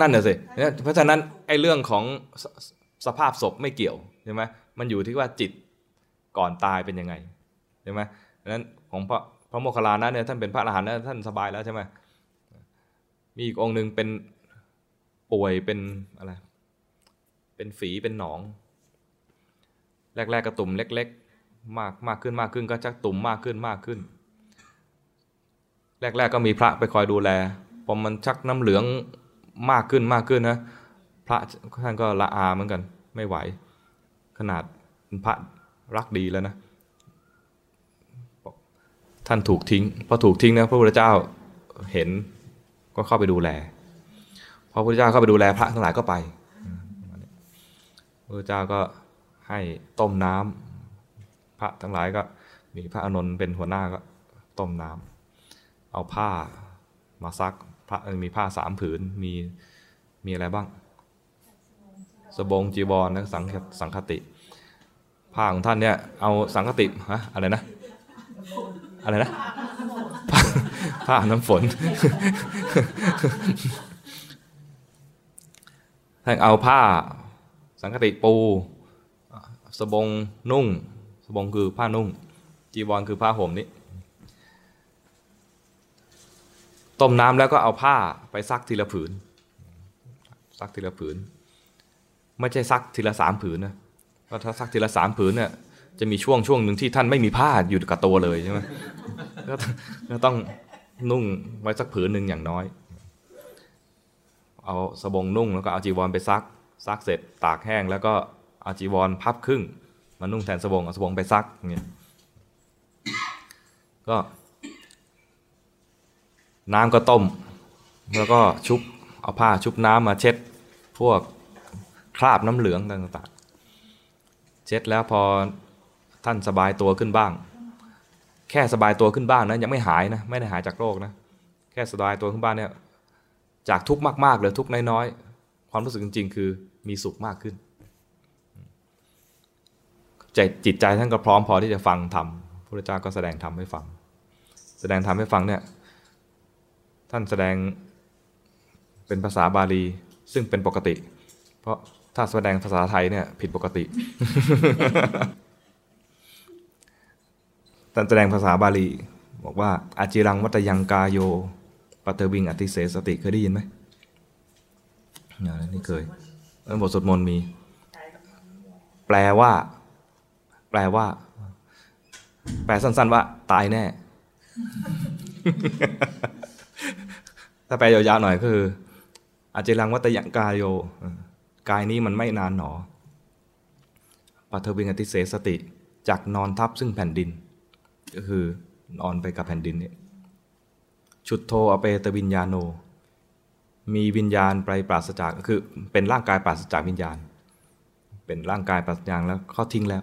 นั่นน่ะสิเพราะฉะนั้นไอ้เรื่องของสสภาพศพไม่เกี่ยวใช่ไหมมันอยู่ที่ว่าจิตก่อนตายเป็นยังไงใช่ไหมดังนั้นของพระพระโมคคัลลานะเนี่ยท่านเป็นพระอรหันต์นะท่านสบายแล้วใช่ไหมมีอีกองค์หนึ่งเป็นป่วยเป็นอะไร เป็นฝีเป็นหนอง แรกๆกระตุ่มเล็กๆ มากมากขึ้นมากขึ้นก็ชักตุ่มมากขึ้นมากขึ้น แรกๆก็มีพระไปคอยดูแลพอมันชักน้ำเหลืองมากขึ้นมากขึ้นนะพระท่านก็ละอาเหมือนกัน ไม่ไหว ขนาดเป็นพระรักดีแล้วนะท่านถูกทิ้งพอถูกทิ้งนะพระพุทธเจ้าเห็นก็เข้าไปดูแลพอพระพุทธเจ้าเข้าไปดูแลพระทั้งหลายก็ไปพระพุทธเจ้าก็ให้ต้มน้ำพ ระทั้งหลายก็มีพระอานนท์เป็นหัวหน้าก็ต้มน้ำเอาผ้ามาซักพระมีผ้าสามผืนมีมีอะไรบ้าง สบงจีวรและสังสังคติ ผ้าของท่านเนี่ยเอาสังคติฮะอะไรนะ อะไรนะผ้าผ้าน้ำฝนท่านเอาผ้าสังคติปู สบงนุ่ง สบงคือผ้านุ่ง จีวรคือผ้าห่มนี้ ต้มน้ำแล้วก็เอาผ้าไปซักทีละผืน ซักทีละผืน ไม่ใช่ซักทีละสามผืนนะเพราะถ้าซักทีละสามผืนเนี่ยจะมีช่วงช่วงหนึ่งที่ท่านไม่มีผ้าอยู่กับตัวเลยใช่ไหมก็ก็ต้องนุ่งไว้สักผืนหนึ่งอย่างน้อย เอาสบงนุ่งแล้วก็เอาจีวรไปซัก ซักเสร็จตากแห้งแล้วก็เอาจีวรพับครึ่ง มานุ่งแทนสบงเอาสบงไปซักเงี้ยก็ น้ำก็ต้ม แล้วก็ชุบเอาผ้าชุบน้ำมาเช็ด พวกคราบน้ำเหลืองต่างๆ เช็ดแล้วพอท่านสบายตัวขึ้นบ้าง แค่สบายตัวขึ้นบ้างนะยังไม่หายนะไม่ได้หายจากโรคนะแค่สบายตัวขึ้นบ้างเนี่ยจากทุกข์มากๆเลือทุกข์น้อยๆความรู้สึกจริงๆ คือมีสุขมากขึ้น ใจจิตใจท่านก็พร้อมพอที่จะฟังธรรมพระเจ้าก็แสดงธรรมให้ฟัง แสดงธรรมให้ฟังเนี่ยท่านแสดงเป็นภาษาบาลีซึ่งเป็นปกติ เพราะถ้าแสดงภาษาไทยเนี่ยผิดปกติ ท่านแสดงภาษาบาลี บอกว่าอาจิรังวัตยังกาโยปัตเตวิงอติเสสติเคยได้ยินไหมนี้เคยเออบทสวดมนต์มี แปลว่า แปลว่า แปลสั้น ๆ ว่า ตายแน่ ถ้าแปลยาวๆหน่อยก็คืออาจจะรังวัตยังกายโย กายนี้มันไม่นานหนอปัทวิงอติเสสติ จากนอนทับซึ่งแผ่นดิน ก็คือนอนไปกับแผ่นดินเนี่ยชุดโทอเปตวิญญาโน มีวิญญาณไปปราศจากคือเป็นร่างกายปราศจากวิญญาณ เป็นร่างกายปราศจากแล้วเขาทิ้งแล้ว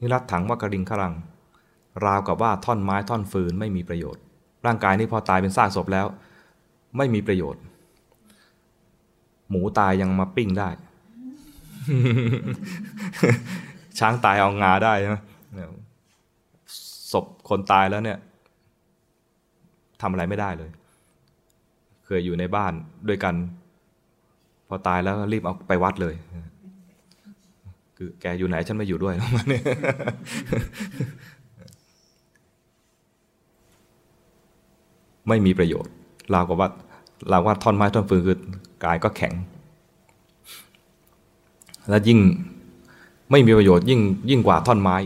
นิรัตถังว่ากริงขรัง ราวกับว่าท่อนไม้ท่อนฟืนไม่มีประโยชน์ ร่างกายนี้พอตายเป็นซากศพแล้ว ไม่มีประโยชน์ หมูตายยังมาปิ้งได้ ช้างตายเอางาได้ใช่ไหมศพคนตายแล้วเนี่ยทำอะไรไม่ได้เลย เคยอยู่ในบ้านด้วยกัน พอตายแล้วรีบเอาไปวัดเลย คือแกอยู่ไหนฉันไม่อยู่ด้วยแล้วมันเนี่ยไม่มีประโยชน์ราวกับว่าเราว่าท่อนไม้ท่อนฟืนคือกายก็แข็ง และยิ่งไม่มีประโยชน์ยิ่งยิ่งกว่าท่อนไม้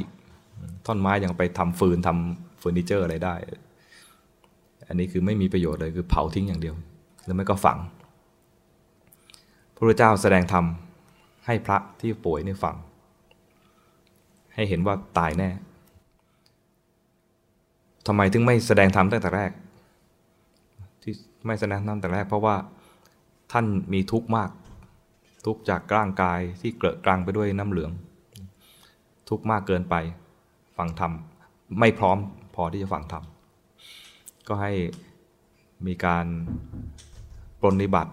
ท่อนไม้ยังไปทำฟืนทำเฟอร์นิเจอร์อะไรได้ อันนี้คือไม่มีประโยชน์เลยคือเผาทิ้งอย่างเดียว แล้วไม่ก็ฝังพระพุทธเจ้าแสดงธรรม ให้พระที่ป่วยนี่ฟัง ให้เห็นว่าตายแน่ทำไมถึงไม่แสดงธรรมตั้งแต่แรก ที่ไม่แสดงธรรมตั้งแต่แรก เพราะว่าท่านมีทุกข์มาก ทุกข์จากร่างกายที่เกลอะกลางไปด้วยน้ำเหลือง ทุกข์มากเกินไปฟังธรรมไม่พร้อมพอที่จะฟังธรรมก็ให้มีการปรนนิบัติ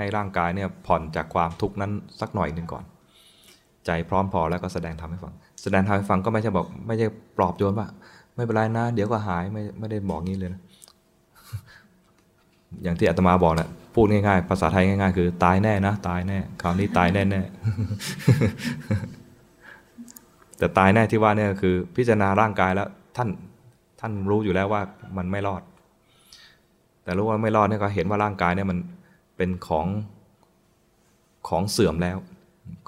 ให้ร่างกายเนี่ยผ่อนจากความทุกข์นั้นสักหน่อยหนึ่งก่อน ใจพร้อมพอแล้วก็แสดงธรรมให้ฟัง แสดงธรรมให้ฟังก็ไม่ใช่บอก ไม่ใช่ปลอบโยนว่า ไม่เป็นไรนะ เดี๋ยวก็หายไม่ไม่ได้บอกงี้เลยนะอย่างที่อาตมาบอกนะพูดง่ายๆ ภาษาไทยง่ายๆ คือ ตายแน่นะ ตายแน่คราวนี้ตายแน่แน่แต่ตายแน่ที่ว่าเนี่ยคือ พิจารณาร่างกายแล้วท่านท่านรู้อยู่แล้วว่ามันไม่รอด แต่รู้ว่าไม่รอดเนี่ยก็เห็นว่าร่างกายเนี่ยมัน เป็นของของเสื่อมแล้ว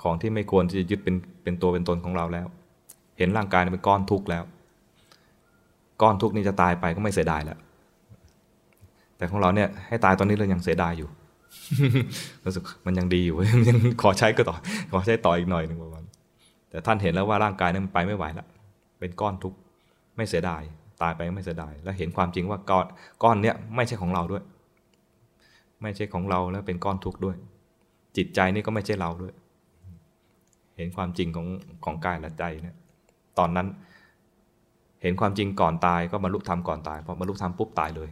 ของที่ไม่ควรที่จะยึดเป็นเป็นตัวเป็นตนของเราแล้ว เห็นร่างกายเป็นก้อนทุกข์แล้ว ก้อนทุกข์นี้จะตายไปก็ไม่เสียดายแล้ว แต่ของเราเนี่ยให้ตายตอนนี้เรายังเสียดายอยู่รู้สึกมันยังดีอยู่มันยังขอใช้ก็ต่อ ขอใช้ต่ออีกหน่อยหนึ่งประมาณแต่ท่านเห็นแล้วว่าร่างกายนั้นมันไปไม่ไหวแล้วเป็นก้อนทุกข์ไม่ไม่เสียดาย ตายไปก็ไม่เสียดาย แล้วเห็นความจริงว่าก้อนก้อนเนี้ยไม่ใช่ของเราด้วย ไม่ใช่ของเราแล้วเป็นก้อนทุกข์ด้วย จิตใจนี่ก็ไม่ใช่เราด้วย เห็นความจริงของของกายและใจเนี่ยตอนนั้น เห็นความจริงก่อนตายก็บรรลุธรรมก่อนตายพอบรรลุธรรมปุ๊บตายเลย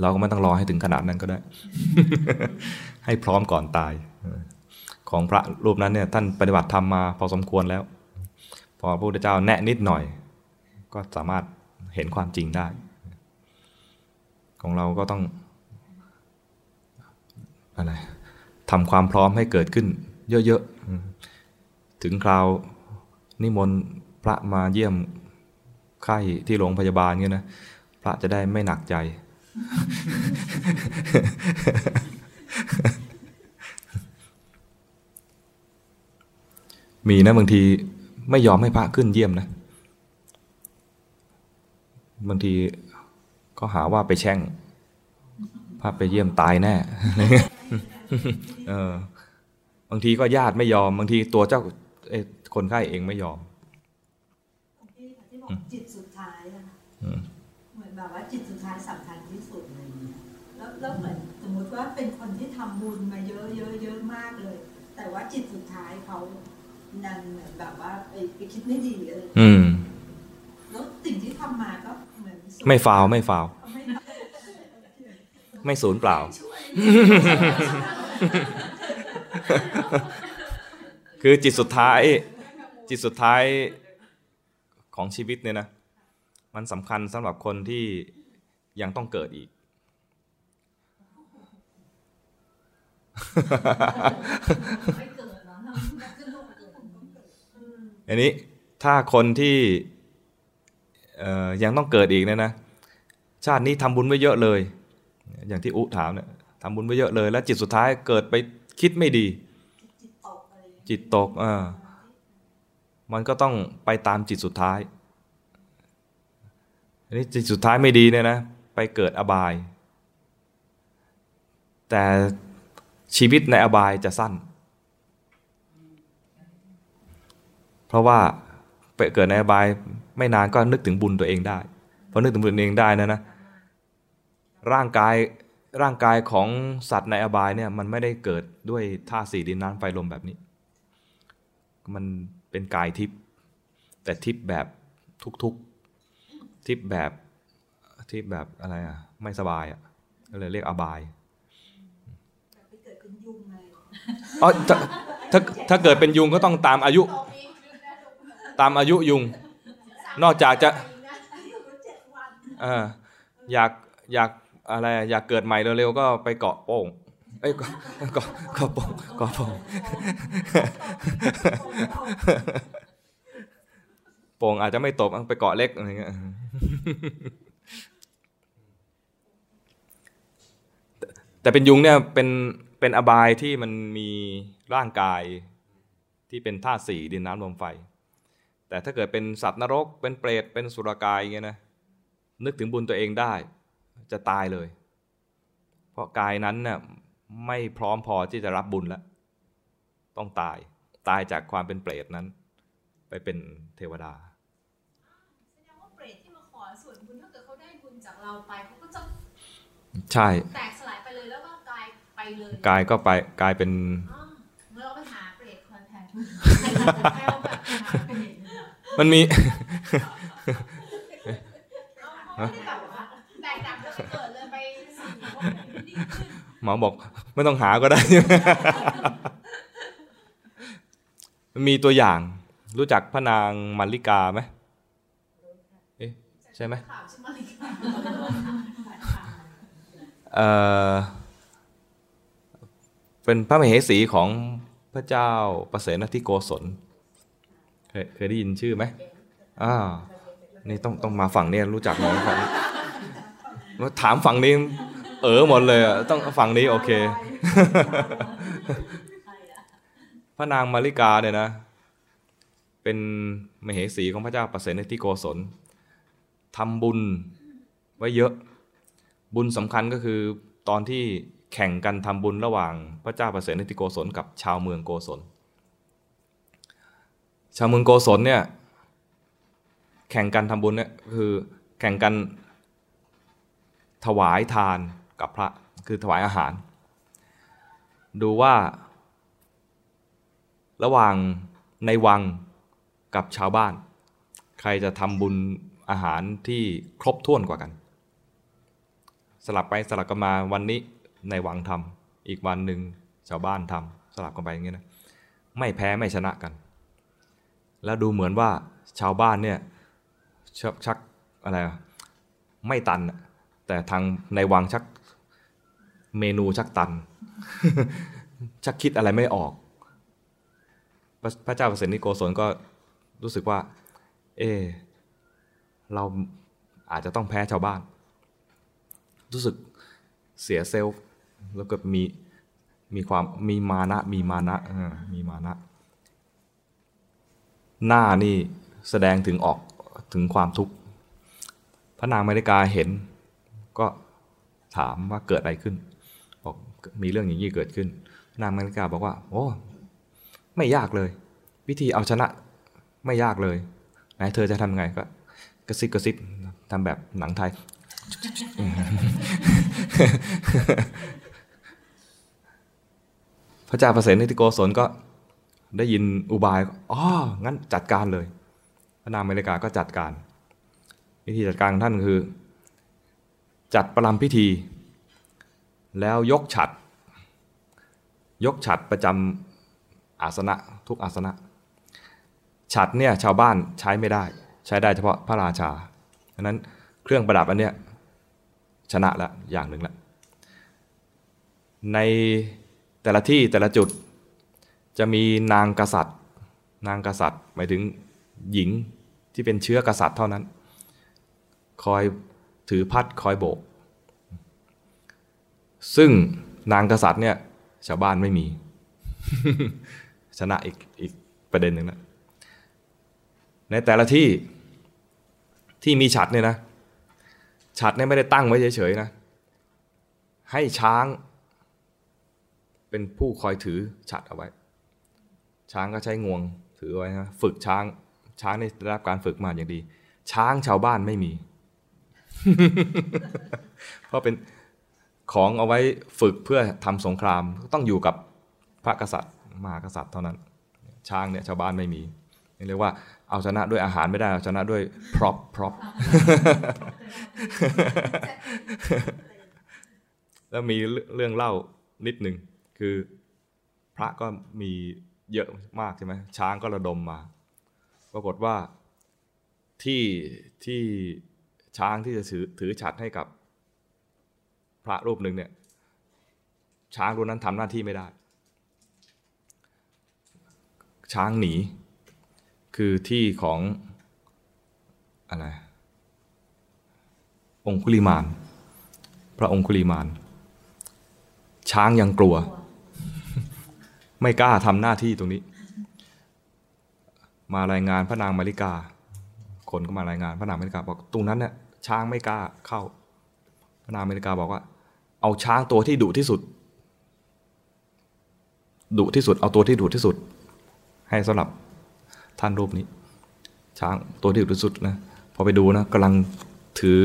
เราก็ไม่ต้องรอให้ถึงขนาดนั้นก็ได้ ให้พร้อมก่อนตาย ของพระรูปนั้นเนี่ยท่านปฏิบัติธรรมมาพอสมควรแล้ว พอพระพุทธเจ้าแนะนิดหน่อย ก็สามารถเห็นความจริงได้ ของเราก็ต้องอะไรทำความพร้อมให้เกิดขึ้น เยอะๆ ถึงคราวนิมนต์พระมาเยี่ยมไข้ที่โรงพยาบาลเงี้ยนะ พระจะได้ไม่หนักใจ มีนะบางทีไม่ยอมให้พระขึ้นเยี่ยมนะ บางที ก็หาว่าไปแช่งพระไปเยี่ยมตายแน่เออบางทีก็ญาติไม่ยอม บางทีตัวเจ้าเอ่อคนไข้เองไม่ยอมที่ที่บอกจิตสุดท้ายอะค่ะอืมเหมือนแบบว่าจิตสุดท้ายสำคัญที่สุดอะไรอย่างเลยแล้วแล้วเหมือนสมมุติว่าเป็นคนที่ทำบุญมาเยอะเยอะเยอะมากเลย แต่ว่าจิตสุดท้ายเขานันเหมือนแบบว่าไปไปคิดไม่ดีอะไรอย่างเงี้ยอืมแล้วสิ่งที่ทำมาก็เหมือนสุด ไม่ฟาวไม่ฟาวไม่ไม่สูญเปล่า คือจิตสุดท้าย จิตสุดท้ายของชีวิตเนี่ยนะ มันสำคัญสำหรับคนที่ยังต้องเกิดอีก อันนี้ถ้าคนที่ ยังต้องเกิดอีกเนี่ยนะ ชาตินี้ทำบุญไว้เยอะเลย อย่างที่อุถามเนี่ยทำบุญไว้เยอะเลย แล้วจิตสุดท้ายเกิดไปคิดไม่ดี จิตตกอ่ามันก็ต้องไปตามจิตสุดท้ายอันนี้จิตสุดท้ายไม่ดีเนี่ยนะ ไปเกิดอบาย แต่ชีวิตในอบายจะสั้น เพราะว่า เกิดในอบายไม่นานก็นึกถึงบุญตัวเองได้พอนึกถึงบุญตัวเองได้นะนะร่างกายร่างกายของสัตว์ในอบายเนี่ยมันไม่ได้เกิดด้วยท่าสี่ดินน้ำไฟลมแบบนี้ มันเป็นกายทิพย์แต่ทิพย์แบบทุกๆทิพย์แบบทิพย์แบบอะไรอะไม่สบายอะก็เลยเรียกอบายแบบไปเกิดเป็นยุงอะไรอ๋อถ้าถ้าถ้าเกิดเป็นยุงก็ต้องตามอายุ ตามอายุยุง นอกจากจะอยากอยากอะไรอยากเกิดใหม่เร็วๆก็ไปเกาะโป่งเอ้ยเกาะเกาะเกาะโป่งเกาะโป่งโป่งอาจจะไม่ตกไปเกาะเล็กอะไรเงี้ยแต่แต่เป็นยุงเนี่ยเป็นเป็นอบายที่มันมีร่างกายที่เป็นธาตุสี่ดินน้ำลมไฟ แต่ถ้าเกิดเป็นสัตว์นรก เป็นเปรตเป็นสุรกายอย่างเงี้ยนะนึกถึงบุญตัวเองได้ จะตายเลย เพราะกายนั้นน่ะไม่พร้อมพอที่จะรับบุญแล้ว ต้องตายตายจากความเป็นเปรตนั้น ไปเป็นเทวดาแสดงว่าเปรตที่มาขอส่วนบุญถ้าเกิดเขาได้บุญจากเราไปเขาก็จะใช่แตกสลายไปเลยแล้วก็กลายไปเลยกายก็ไปกลายเป็นอ๋อเมื่อเราไปหาเปรตคอนแทค มันมีเอาเขาไม่ได้แบบว่าแตกดับแล้วไปเกิดเลยไปสู่ภพภูมิที่ดีขึ้นหมอบอกไม่ต้องหาก็ได้มันมีตัวอย่างรู้จักพระนางมัลลิกาไหมเอ๊ะใช่ไหมข่าวใช่ไหมคะเอ่อเป็นพระมเหสีของพระเจ้าประเสนทิโกศลเค ยเคยได้ยินชื่อไหมอ่านี่ต้องต้องมาฝั่งนี้รู้จักไหมฝั่งนี้มาถามฝั่งนี้ เออหมดเลยอะต้องฝั่งนี้โอเค พระนางมาริกาเนี่ยนะ เป็นมเหสีของพระเจ้าประเสนทิโกศลทำบุญไว้เยอะ บุญสำคัญก็คือตอนที่แข่งกันทำบุญระหว่างพระเจ้าประเสนทิโกศลกับชาวเมืองโกศล ชาวเมืองโกศลเนี่ย แข่งกันทำบุญเนี่ยคือแข่งกันถวายทานกับพระคือถวายอาหาร ดูว่า ระหว่างในวังกับชาวบ้าน ใครจะทำบุญอาหารที่ครบถ้วนกว่ากัน สลับไปสลับกันมาวันนี้ในวังทำอีกวันหนึ่งชาวบ้านทำสลับกันไปอย่างเงี้ยนะไม่แพ้ไม่ชนะกัน แล้วดูเหมือนว่าชาวบ้านเนี่ยชักชักอะไรไม่ตัน แต่ทางในวังชักเมนูชักตัน ชักคิดอะไรไม่ออก พระพระเจ้าเปรตนิโกศลก็รู้สึกว่าเออเราอาจจะต้องแพ้ชาวบ้าน รู้สึกเสียเซลฟ์แล้วก็มีมีความมีมานะมีมานะมีมานะ หน้านี่แสดงถึงออกถึงความทุกข์ พระนางมาริกาเห็นก็ถามว่าเกิดอะไรขึ้นบอกมีเรื่องอย่างนี้เกิดขึ้นพระนางมาริกาบอกว่า โอ้ไม่ยากเลย วิธีเอาชนะไม่ยากเลยไหนเธอจะทำไงก็กระซิบกระซิบทำแบบหนังไทย พระเจ้าประเสนิติโกศลก็ ได้ยินอุบายอ๋องั้นจัดการเลย พระนางอเมริกาก็จัดการ วิธีจัดการของท่านคือ จัดประลำพิธี แล้วยกฉัด ยกฉัดประจำอาสนะทุกอาสนะ ฉัดเนี่ยชาวบ้านใช้ไม่ได้ ใช้ได้เฉพาะพระราชาดังนั้นเครื่องประดับอันเนี้ยชนะละอย่างหนึ่งละในแต่ละที่แต่ละจุด จะมีนางกษัตริย์ นางกษัตริย์ หมายถึงหญิงที่เป็นเชื้อกษัตริย์เท่านั้น คอยถือพัดคอยโบก ซึ่งนางกษัตริย์เนี่ยชาวบ้านไม่มี ชนะอีกอีกประเด็นหนึ่งนะ ในแต่ละที่ที่มีฉัดเนี่ยนะฉัดเนี่ยไม่ได้ตั้งไว้เฉยๆนะ ให้ช้างเป็นผู้คอยถือฉัดเอาไว้ ช้างก็ใช้งวงถือไว้นะฝึกช้าง ช้างได้รับการฝึกมาอย่างดี ช้างชาวบ้านไม่มี เพราะเป็นของเอาไว้ฝึกเพื่อทำสงครามต้องอยู่กับพระกษัตริย์มหากษัตริย์เท่านั้น ช้างเนี่ยชาวบ้านไม่มีเรียกว่าเอาชนะด้วยอาหารไม่ได้เอาชนะด้วยพร็อพพร็อพแล้วมีเรื่องเล่านิดหนึ่งคือพระก็มี เยอะมากใช่ไหมช้างก็ระดมมา ปรากฏว่าที่ที่ช้างที่จะถือถือฉัดให้กับพระรูปหนึ่งเนี่ย ช้างรูปนั้นทำหน้าที่ไม่ได้ ช้างหนี คือที่ของอะไรองคุลิมาน พระองคุลิมาน ช้างยังกลัว ไม่กล้าทำหน้าที่ตรงนี้ มารายงานพระนางมาริกา คนก็มารายงานพระนางมาริกาบอกตรงนั้นเนี่ยช้างไม่กล้าเข้า พระนางมาริกาบอกว่า เอาช้างตัวที่ดุที่สุดดุที่สุดเอาตัวที่ดุที่สุด ให้สำหรับท่านรูปนี้ ช้างตัวที่ดุที่สุดนะพอไปดูนะกำลังถือ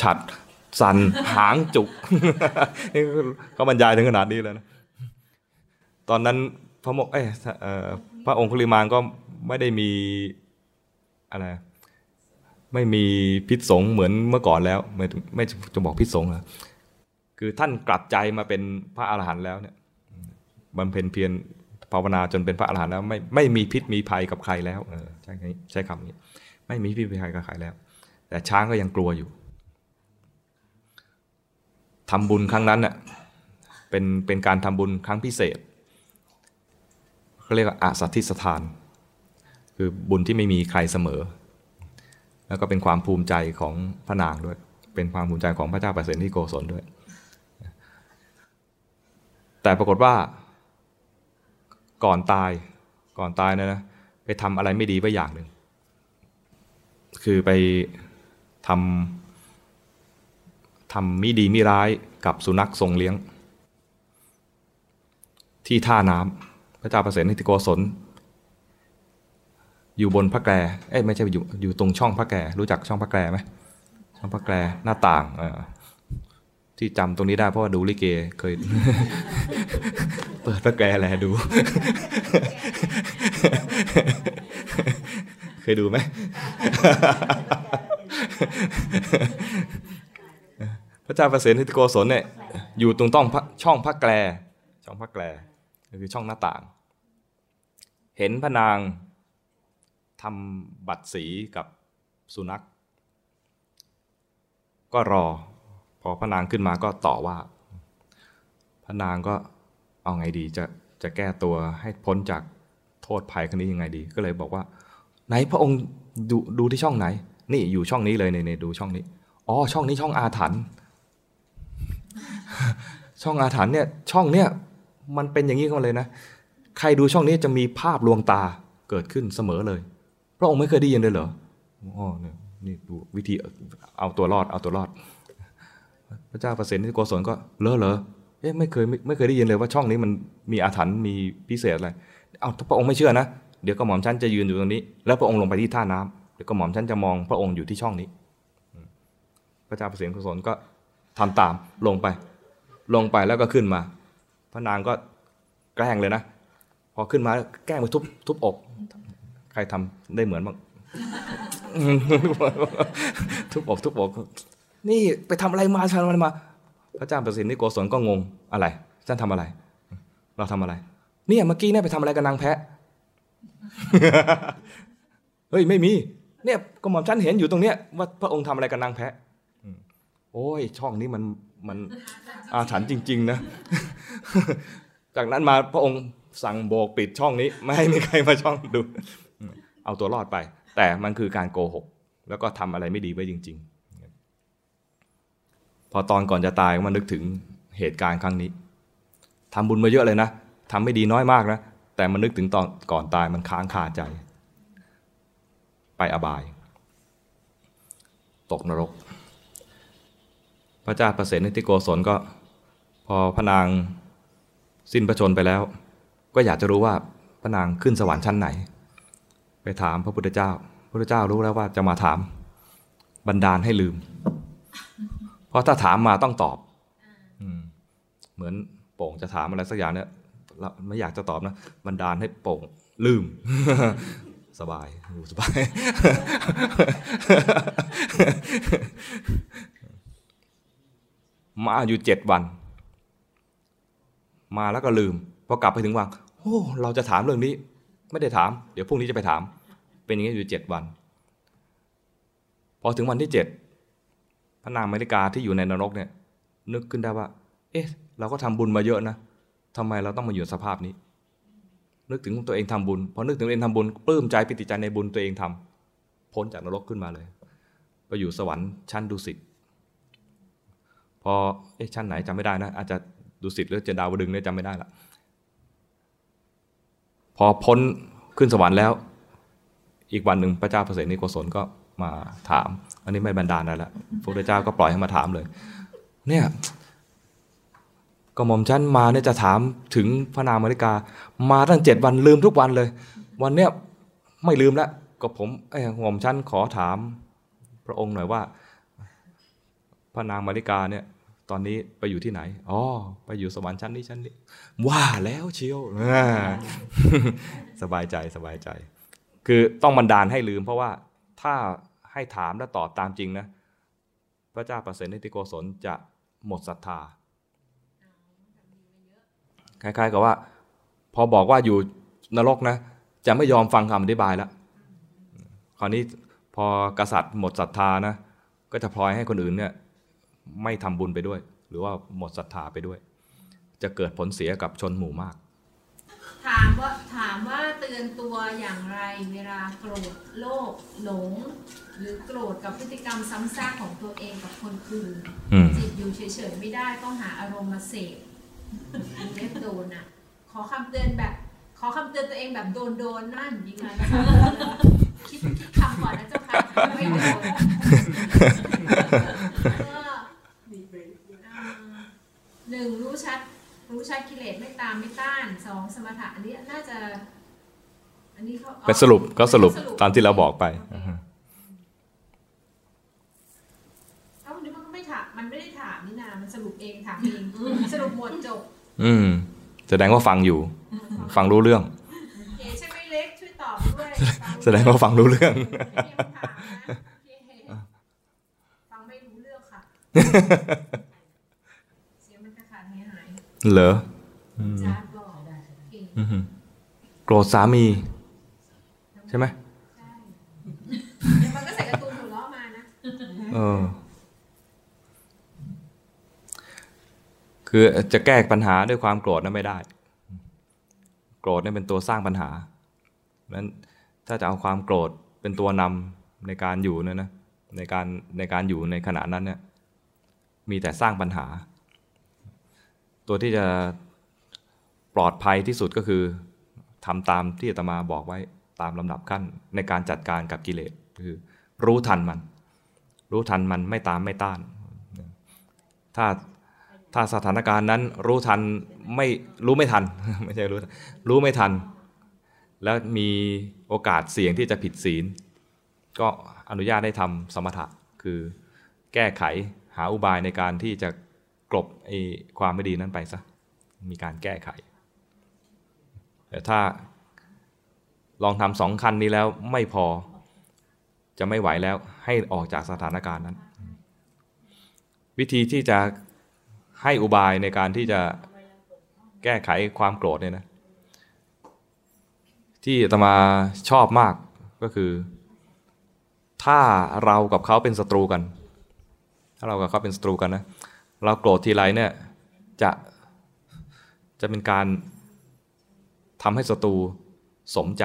ฉัดสันหางจุกนี่เขาบรรยายถึงขนาดนี้แล้วนะ ตอนนั้นพระโมกเอ้ยเออพระองคุลิมานก็ไม่ได้มีอะไรไม่มีพิษสงเหมือนเมื่อก่อนแล้ว ไม่ไม่จะบอกพิษสงเหรอคือท่านกลับใจมาเป็นพระอรหันต์แล้วเนี่ยบำเพ็ญเพียรภาวนาจนเป็นพระอรหันต์แล้วไม่ไม่มีพิษมีภัยกับใครแล้วเออใช่ใช้คำนี้ ไม่มีพิษมีภัยกับใครแล้ว แต่ช้างก็ยังกลัวอยู่ทำบุญครั้งนั้นเน่ยเป็นเป็นการทำบุญครั้งพิเศษ เขาเรียกว่าอาสัตทิสถาน คือบุญที่ไม่มีใครเสมอ แล้วก็เป็นความภูมิใจของพระนางด้วย เป็นความภูมิใจของพระเจ้าประเสริฐที่โกศลด้วย แต่ปรากฏว่าก่อนตายก่อนตายนะนะไปทำอะไรไม่ดีไปอย่างหนึ่ง คือไปทำทำมิดีมิร้ายกับสุนัขทรงเลี้ยง ที่ท่าน้ำ พระเจ้าประเสริฐนิติโกศล อยู่บนพระแกรเอ้ไม่ใช่อยู่อยู่ตรงช่องพระแกรรู้จักช่องพระแกรไหมช่องพระแกรหน้าต่างอที่จำตรงนี้ได้เพราะว่าดูลิเกเคย เปิดพระแกรแลดู เคยดูไหมพระเจ้าประเสริฐทิโกศลเนี่ยอยู่ตรงต้องช่องพระแกรช่องพระแกร คือช่องหน้าต่าง เห็นพระนางทำบัตรสีกับสุนัข ก็รอ พอพระนางขึ้นมาก็ต่อว่า พระนางก็เอาไงดีจะจะแก้ตัวให้พ้นจากโทษภัยครั้งนี้ยังไงดี ก็เลยบอกว่า ไหนพระองค์ดูดูที่ช่องไหน นี่อยู่ช่องนี้เลยในในดูช่องนี้อ๋อช่องนี้ช่องอาถรรพ์ช่องอาถรรพ์เนี่ยช่องเนี่ย มันเป็นอย่างนี้กันเลยนะ ใครดูช่องนี้จะมีภาพลวงตาเกิดขึ้นเสมอเลย พระองค์ไม่เคยได้ยินเลยเหรออ๋อเนี่ยนี่ดูวิธีเอาตัวรอดเอาตัวรอด พระเจ้าประสิทธิ์โกศลก็เลอะเหรอเอ๊ะไม่เคยไม่ไม่เคยได้ยินเลยว่าช่องนี้มันมีอาถรรพ์มีพิเศษอะไร เอาพระองค์ไม่เชื่อนะ เดี๋ยวก็หม่อมฉันจะยืนอยู่ตรงนี้ แล้วพระองค์ลงไปที่ท่าน้ำเดี๋ยวก็หม่อมฉันจะมองพระองค์อยู่ที่ช่องนี้ พระเจ้าประสิทธิ์โกศลก็ทำตามลงไป ลงไปแล้วก็ขึ้นมา พระนางก็แกล้งเลยนะ พอขึ้นมาแกล้งไปทุบทุบอก ใครทำได้เหมือนบ้างทุบอกทุบอก นี่ไปทำอะไรมาทำอะไรมา พระเจ้าประสิทธิ์นิโกศลก็งงอะไรฉันทำอะไร เราทำอะไร เนี่ยเมื่อกี้เนี่ยไปทำอะไรกับนางแพะเฮ้ยไม่มี เนี่ยก็หม่อมฉันเห็นอยู่ตรงเนี้ยว่าพระองค์ทำอะไรกับนางแพะโอ้ยช่องนี้มัน มันอาถรรพ์จริง ๆ นะ จากนั้นมาพระองค์สั่งโบกปิดช่องนี้ ไม่ให้มีใครมาช่องดู เอาตัวรอดไป แต่มันคือการโกหก แล้วก็ทำอะไรไม่ดีไว้จริง ๆ พอตอนก่อนจะตายก็มานึกถึงเหตุการณ์ครั้งนี้ทำบุญมาเยอะเลยนะทำไม่ดีน้อยมากนะ แต่มันนึกถึงตอนก่อนตายมันค้างคาใจ ไปอบาย ตกนรก ระเจ้าประเสริฐนิติโกศลก็ พอพระนางสิ้นพระชนไปแล้ว ก็อยากจะรู้ว่าพระนางขึ้นสวรรค์ชั้นไหน ไปถามพระพุทธเจ้า พระพุทธเจ้ารู้แล้วว่าจะมาถามบันดาลให้ลืม เพราะถ้าถามมาต้องตอบอเหมือนโป่งจะถามอะไรสักอย่างเนี่ยเราไม่อยากจะตอบนะบันดาลให้โป่งลืม สบายอยู่สบาย มาอยู่เจ็ดวัน มาแล้วก็ลืมพอกลับไปถึงวังโอ้เราจะถามเรื่องนี้ ไม่ได้ถาม เดี๋ยวพรุ่งนี้จะไปถาม เป็นอย่างนี้อยู่เจ็ดวัน พอถึงวันที่เจ็ดพระนางมาริกาที่อยู่ในนรกเนี่ย นึกขึ้นได้ว่า เอ๊ะ เราก็ทำบุญมาเยอะนะทำไมเราต้องมาอยู่สภาพนี้ นึกถึงตัวเองทำบุญพอนึกถึงตัวเองทำบุญปลื้มใจปิติใจในบุญตัวเองทำพ้นจากนรกขึ้นมาเลย ไปอยู่สวรรค์ชั้นดุสิต พอเอ๊ะชั้นไหนจำไม่ได้นะ อาจจะดุสิตหรือจะดาวดึงเนี่ยจำไม่ได้ละพอพ้นขึ้นสวรรค์แล้ว อีกวันหนึ่งพระเจ้าเปรตนิโกศลก็มาถาม อันนี้ไม่บรรดาลอะไรละพระเจ้าก็ปล่อยให้มาถามเลย เนี่ยก็หม่อมฉันมาเนี่ยจะถามถึงพระนางมาริกา มาตั้งเจ็ดวันลืมทุกวันเลย วันเนี้ยไม่ลืมแล้วก็ผมไอ้หม่อมฉันขอถามพระองค์หน่อยว่า พระนางมาริกาเนี่ย ตอนนี้ไปอยู่ที่ไหน อ๋อ ไปอยู่สวรรค์ชั้นนี้ชั้นนี้ ว่าแล้วเชียวสบายใจสบายใจ คือต้องบันดาลให้ลืม เพราะว่าถ้าให้ถามและตอบตามจริงนะ พระเจ้าประเสริฐนิติโกศลจะหมดศรัทธา คล้ายๆกับว่า พอบอกว่าอยู่นรกนะ จะไม่ยอมฟังคำอธิบายแล้ว คราวนี้พอกษัตริย์หมดศรัทธานะ ก็จะพลอยให้คนอื่นเนี่ย ไม่ทำบุญไปด้วย หรือว่าหมดศรัทธาไปด้วย จะเกิดผลเสียกับชนหมู่มาก ถามว่าถามว่าเตือนตัวอย่างไรเวลาโกรธโลภหลง หรือโกรธกับพฤติกรรมซ้ำซากของตัวเองกับคนอื่นอืมจิตอยู่เฉยๆไม่ได้ต้องหาอารมณ์มาเสพเรียกโดนอะ ขอคำเตือนแบบ ขอคำเตือนตัวเองแบบโดนโดนๆนั่นยิงมานะคะคิดคิดคำก่อนนะเจ้าค่ะไม่โดนก็มีเบรกอ่า หนึ่งรู้ชัด รู้ชัดกิเลสไม่ตามไม่ต้านสองสมถะอันนี้น่าจะออันนี้เขาเป็นสรุปก็สรุปตามที่เราบอกไปเอ้าเดี๋ยวมันก็ไม่ถามมันไม่ได้ถามนี่นามันสรุปเองถามเองสรุปหมดจบ อืมแสดงว่าฟังอยู่ ฟังรู้เรื่องเอใช่ไหมเล็กช่วยตอบด้วยแสดงว่าฟังรู้เรื่องไม่มีคำถามนะโอเคฟังไม่รู้เรื่องค่ะ เสียงมันจะขาดหายหาย เหรอจ้าบอกโอเคอือหือโกรธสามี ใช่ไหมใช่เดี๋ยวมันก็ใส่การ์ตูนหัวเราะมานะเออ คือจะแก้ปัญหาด้วยความโกรธนั้นไม่ได้ โกรธเนี่ยเป็นตัวสร้างปัญหานั้นถ้าจะเอาความโกรธเป็นตัวนำในการอยู่เนี่ยนะในการในการอยู่ในขณะนั้นเนี่ยมีแต่สร้างปัญหา ตัวที่จะปลอดภัยที่สุดก็คือทำตามที่อาตมาบอกไว้ตามลำดับขั้นในการจัดการกับกิเลสคือ รู้ทันมัน รู้ทันมันไม่ตามไม่ต้าน ถ้าถ้าสถานการณ์นั้นรู้ทันไม่รู้ไม่ทันไม่ใช่รู้รู้ไม่ทัน แล้วมีโอกาสเสี่ยงที่จะผิดศีล ก็อนุญาตให้ทำสมถะคือแก้ไขหาอุบายในการที่จะ กลบไอ้ความไม่ดีนั้นไปซะมีการแก้ไข แต่ถ้าลองทำสองคันนี้แล้วไม่พอจะไม่ไหวแล้วให้ออกจากสถานการณ์นั้น วิธีที่จะให้อุบายในการที่จะแก้ไขความโกรธเนี่ยนะ ที่ตมาชอบมากก็คือ ถ้าเรากับเขาเป็นศัตรูกัน ถ้าเรากับเขาเป็นศัตรูกันนะ เราโกรธทีไรเนี่ยจะจะเป็นการทำให้ศัตรูสมใจ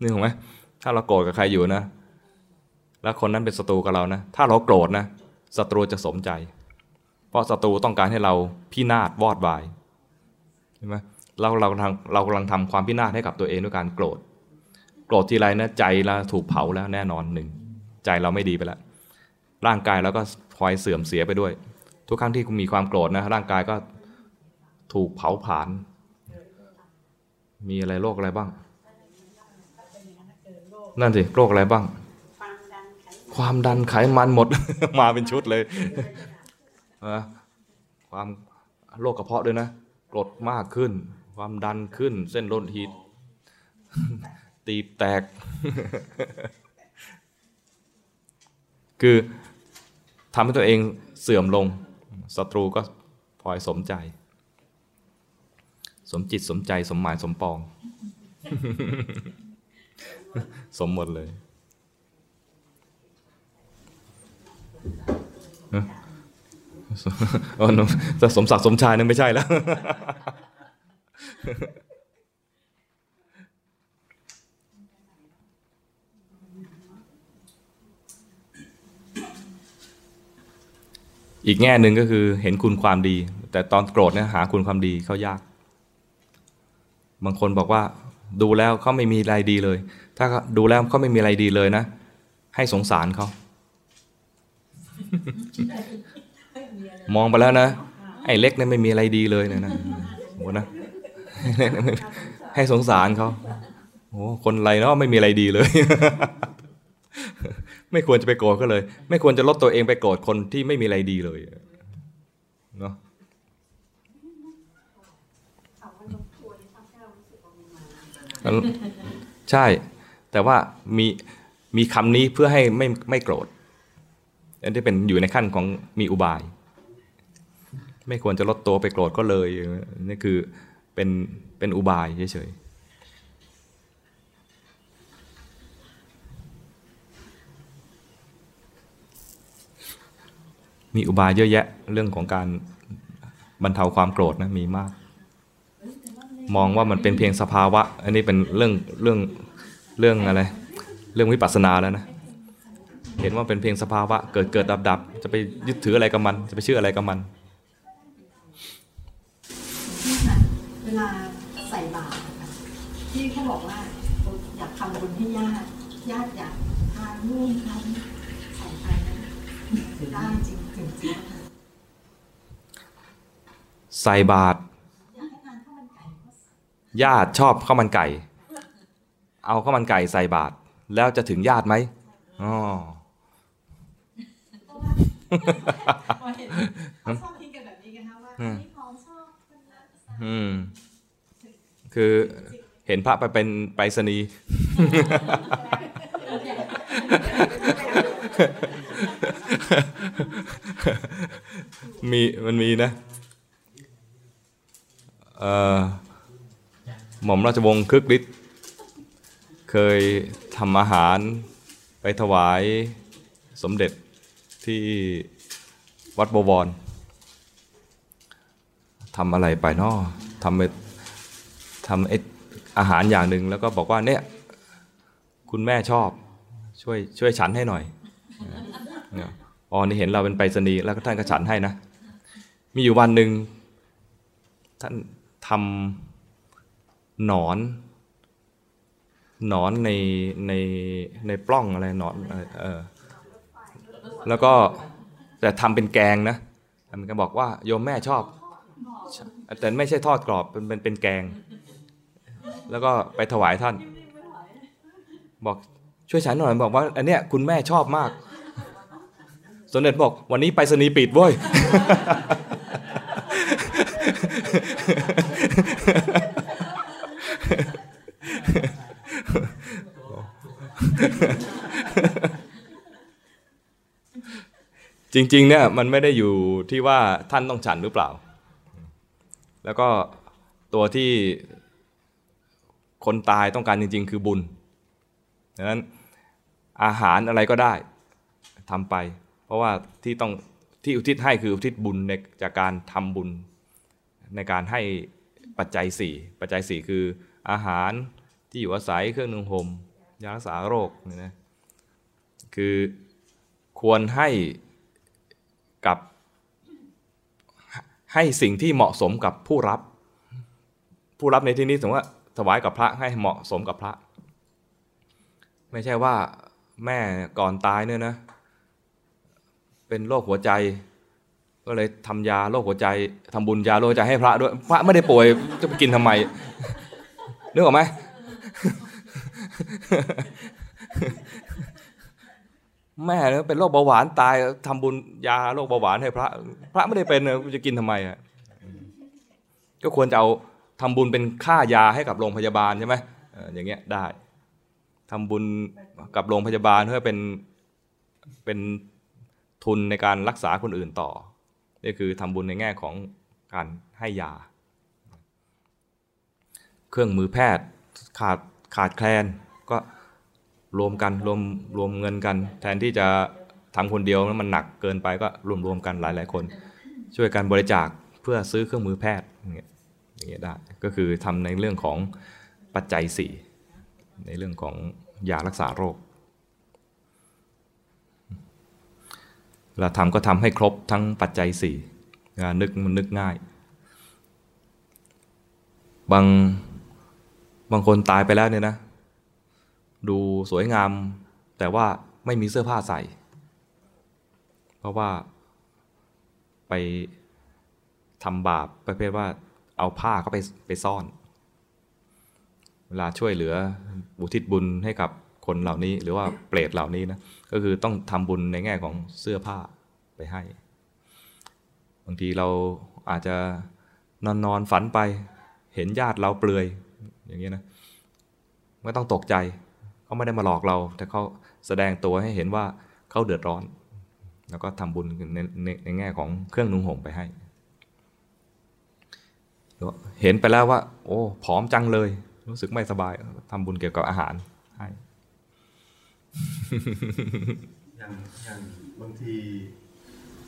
นี่ถูกไหมถ้าเราโกรธกับใครอยู่นะ แล้วคนนั้นเป็นศัตรูกับเรานะ ถ้าเราโกรธนะศัตรูจะสมใจ เพราะศัตรูต้องการให้เราพินาศวอดวายเห็นไหมเราเราทำเรากำลังทำความพินาศให้กับตัวเองด้วยการโกรธ โกรธทีไรนะใจเราถูกเผาแล้วแน่นอนหนึ่ง ใจเราไม่ดีไปแล้วร่างกายเราก็พลอยเสื่อมเสียไปด้วย ทุกครั้งที่คุณมีความโกรธนะร่างกายก็ถูกเผาผลาญมีอะไรโรคอะไรบ้าง นั่นสิโรคอะไรบ้าง ความดันไขมันหมด มาเป็นชุดเลยความโรคกระเพาะด้วยนะกรดมากขึ้น ความดันขึ้น เส้นโลหิตตีบแตก คือทำให้ตัวเองเสื่อมลงศัตรูก็พลอยสมใจ สมจิตสมใจสมหมายสมปอง สมหมดเลยเออแต่สมศักดิ์สมชายนั่นไม่ใช่แล้ว อีกแง่หนึ่งก็คือเห็นคุณความดี แต่ตอนโกรธเนี่ยหาคุณความดีเขายาก บางคนบอกว่า ดูแล้วเขาไม่มีอะไรดีเลย ถ้าดูแล้วเขาไม่มีอะไรดีเลยนะ ให้สงสารเขามองไปแล้วนะ ไอ้เล็กเนี่ยไม่มีอะไรดีเลยเนี่ยนะสมมตินะ ให้สงสารเขาโอ้คนไรเนาะไม่มีอะไรดีเลย ไม่ควรจะไปโกรธก็เลย ไม่ควรจะลดตัวเองไปโกรธคนที่ไม่มีอะไรดีเลยเนาะใช่ แต่ว่ามีมีคำนี้เพื่อให้ไม่ไม่โกรธอันที่เป็นอยู่ในขั้นของมีอุบาย ไม่ควรจะลดตัวไปโกรธก็เลยนี่คือเป็นเป็นอุบายเฉยๆ มีอุบายเยอะแยะเรื่องของการบรรเทาความโกรธนะมีมาก มองว่ามันเป็นเพียงสภาวะ อันนี้เป็นเรื่องเรื่องเรื่องอะไร เรื่องวิปัสสนาแล้วนะเห็นว่าเป็นเพียงสภาวะ เกิดเกิดดับดับจะไปยึดถืออะไรกับมัน จะไปเชื่ออะไรกับมันเวลาใส่บาตรที่เขาบอกว่าอยากทำบุญให้ญาติญาติอยากทานนู่นทานนี่ใส่ไปนได้จริง ใส่บาตรอยากให้ทานข้าวมันไก่ญาติชอบข้าวมันไก่ เอาข้าวมันไก่ใส่บาตรแล้วจะถึงญาติไหมอ๋อพอเห็นเขาชอบคิดกันแบบนี้กันนะว่าอันนี้ของชอบคนนั้นอืมคือเห็นพระไปเป็นไปรษณีย์ มีมันมีนะหม่อมราชวงศ์คึกฤทธิ์เคยทำอาหารไปถวายสมเด็จที่วัดบวรทำอะไรไปเนาะทำไปทำไออาหารอย่างหนึ่งแล้วก็บอกว่าเนี่ยคุณแม่ชอบช่วยช่วยฉันให้หน่อย เนี่ย อ๋อนี่เห็นเราเป็นไปรษณีย์แล้วก็ท่านก็ฉันให้นะ มีอยู่วันหนึ่งท่านทำหนอนหนอนในในในปล้องอะไรหนอนเออแล้วก็แต่ทำเป็นแกงนะทำเป็นแกงบอกว่าโยมแม่ชอบ แต่ไม่ใช่ทอดกรอบเป็นเป็นเป็นแกง แล้วก็ไปถวายท่าน บอกช่วยฉันหน่อยบอกว่า อันเนี้ยคุณแม่ชอบมาก สมเด็จบอกวันนี้ไปสนีปิดเว้ยจริงๆเนี่ยมันไม่ได้อยู่ที่ว่าท่านต้องฉันหรือเปล่า แล้วก็ตัวที่คนตายต้องการจริง ๆ คือบุญดังนั้นอาหารอะไรก็ได้ทำไป เพราะว่าที่ต้องที่อุทิศให้คืออุทิศบุญในจากการทำบุญในการให้ปัจจัยสี่ปัจจัยสี่คืออาหารที่อยู่อาศัยเครื่องนึ่งห่มยารักษาโรคเนี่ยนะคือควรให้กับให้สิ่งที่เหมาะสมกับผู้รับ ผู้รับในที่นี้สมมติว่าถวายกับพระให้เหมาะสมกับพระ ไม่ใช่ว่าแม่ก่อนตายเนี่ยนะ เป็นโรคหัวใจ ก็เลยทำยาโรคหัวใจทำบุญยาโรคหัวใจให้พระด้วย พระไม่ได้ป่วยจะไปกินทำไมนึกออกไหมแม่เนี่ยเป็นโรคเบาหวานตายทำบุญยาโรคเบาหวานให้พระ พระไม่ได้เป็นจะกินทำไมอะก็ควรจะเอาทำบุญเป็นค่ายาให้กับโรงพยาบาลใช่ไหมอออย่างเงี้ยได้ทำบุญกับโรงพยาบาลเพื่อเป็นเป็น ทุนในการรักษาคนอื่นต่อ นี่คือทำบุญในแง่ของการให้ยา เครื่องมือแพทย์ขาดขาดแคลนก็รวมกันรวมรวมเงินกัน แทนที่จะทำคนเดียวแล้วมันหนักเกินไปก็รวมรวมกันหลายหลายๆคน ช่วยกันบริจาคเพื่อซื้อเครื่องมือแพทย์อย่างเงี้ยอย่างเงี้ยได้ก็คือทำในเรื่องของปัจจัยสี่ในเรื่องของยารักษาโรค เวลาทำก็ทำให้ครบทั้งปัจจัยสี่เวลานึกมันนึกง่าย บางบางคนตายไปแล้วเนี่ยนะ ดูสวยงาม แต่ว่าไม่มีเสื้อผ้าใส่ เพราะว่าไปทำบาปประเภทว่าเอาผ้าเขาไปไปซ่อน เวลาช่วยเหลืออุทิศบุญให้กับคนเหล่านี้ หรือว่าเปรตเหล่านี้นะ ก็คือต้องทำบุญในแง่ของเสื้อผ้าไปให้ บางทีเราอาจจะนอนนอนฝันไป เห็นญาติเราเปลือยอย่างนี้นะไม่ต้องตกใจเขาไม่ได้มาหลอกเรา แต่เขาแสดงตัวให้เห็นว่าเขาเดือดร้อน แล้วก็ทำบุญในในในแง่ของเครื่องนุ่งห่มไปให้เห็นไปแล้วว่า โอ้ผอมจังเลย รู้สึกไม่สบายทำบุญเกี่ยวกับอาหารให้ อย่างอย่างบางที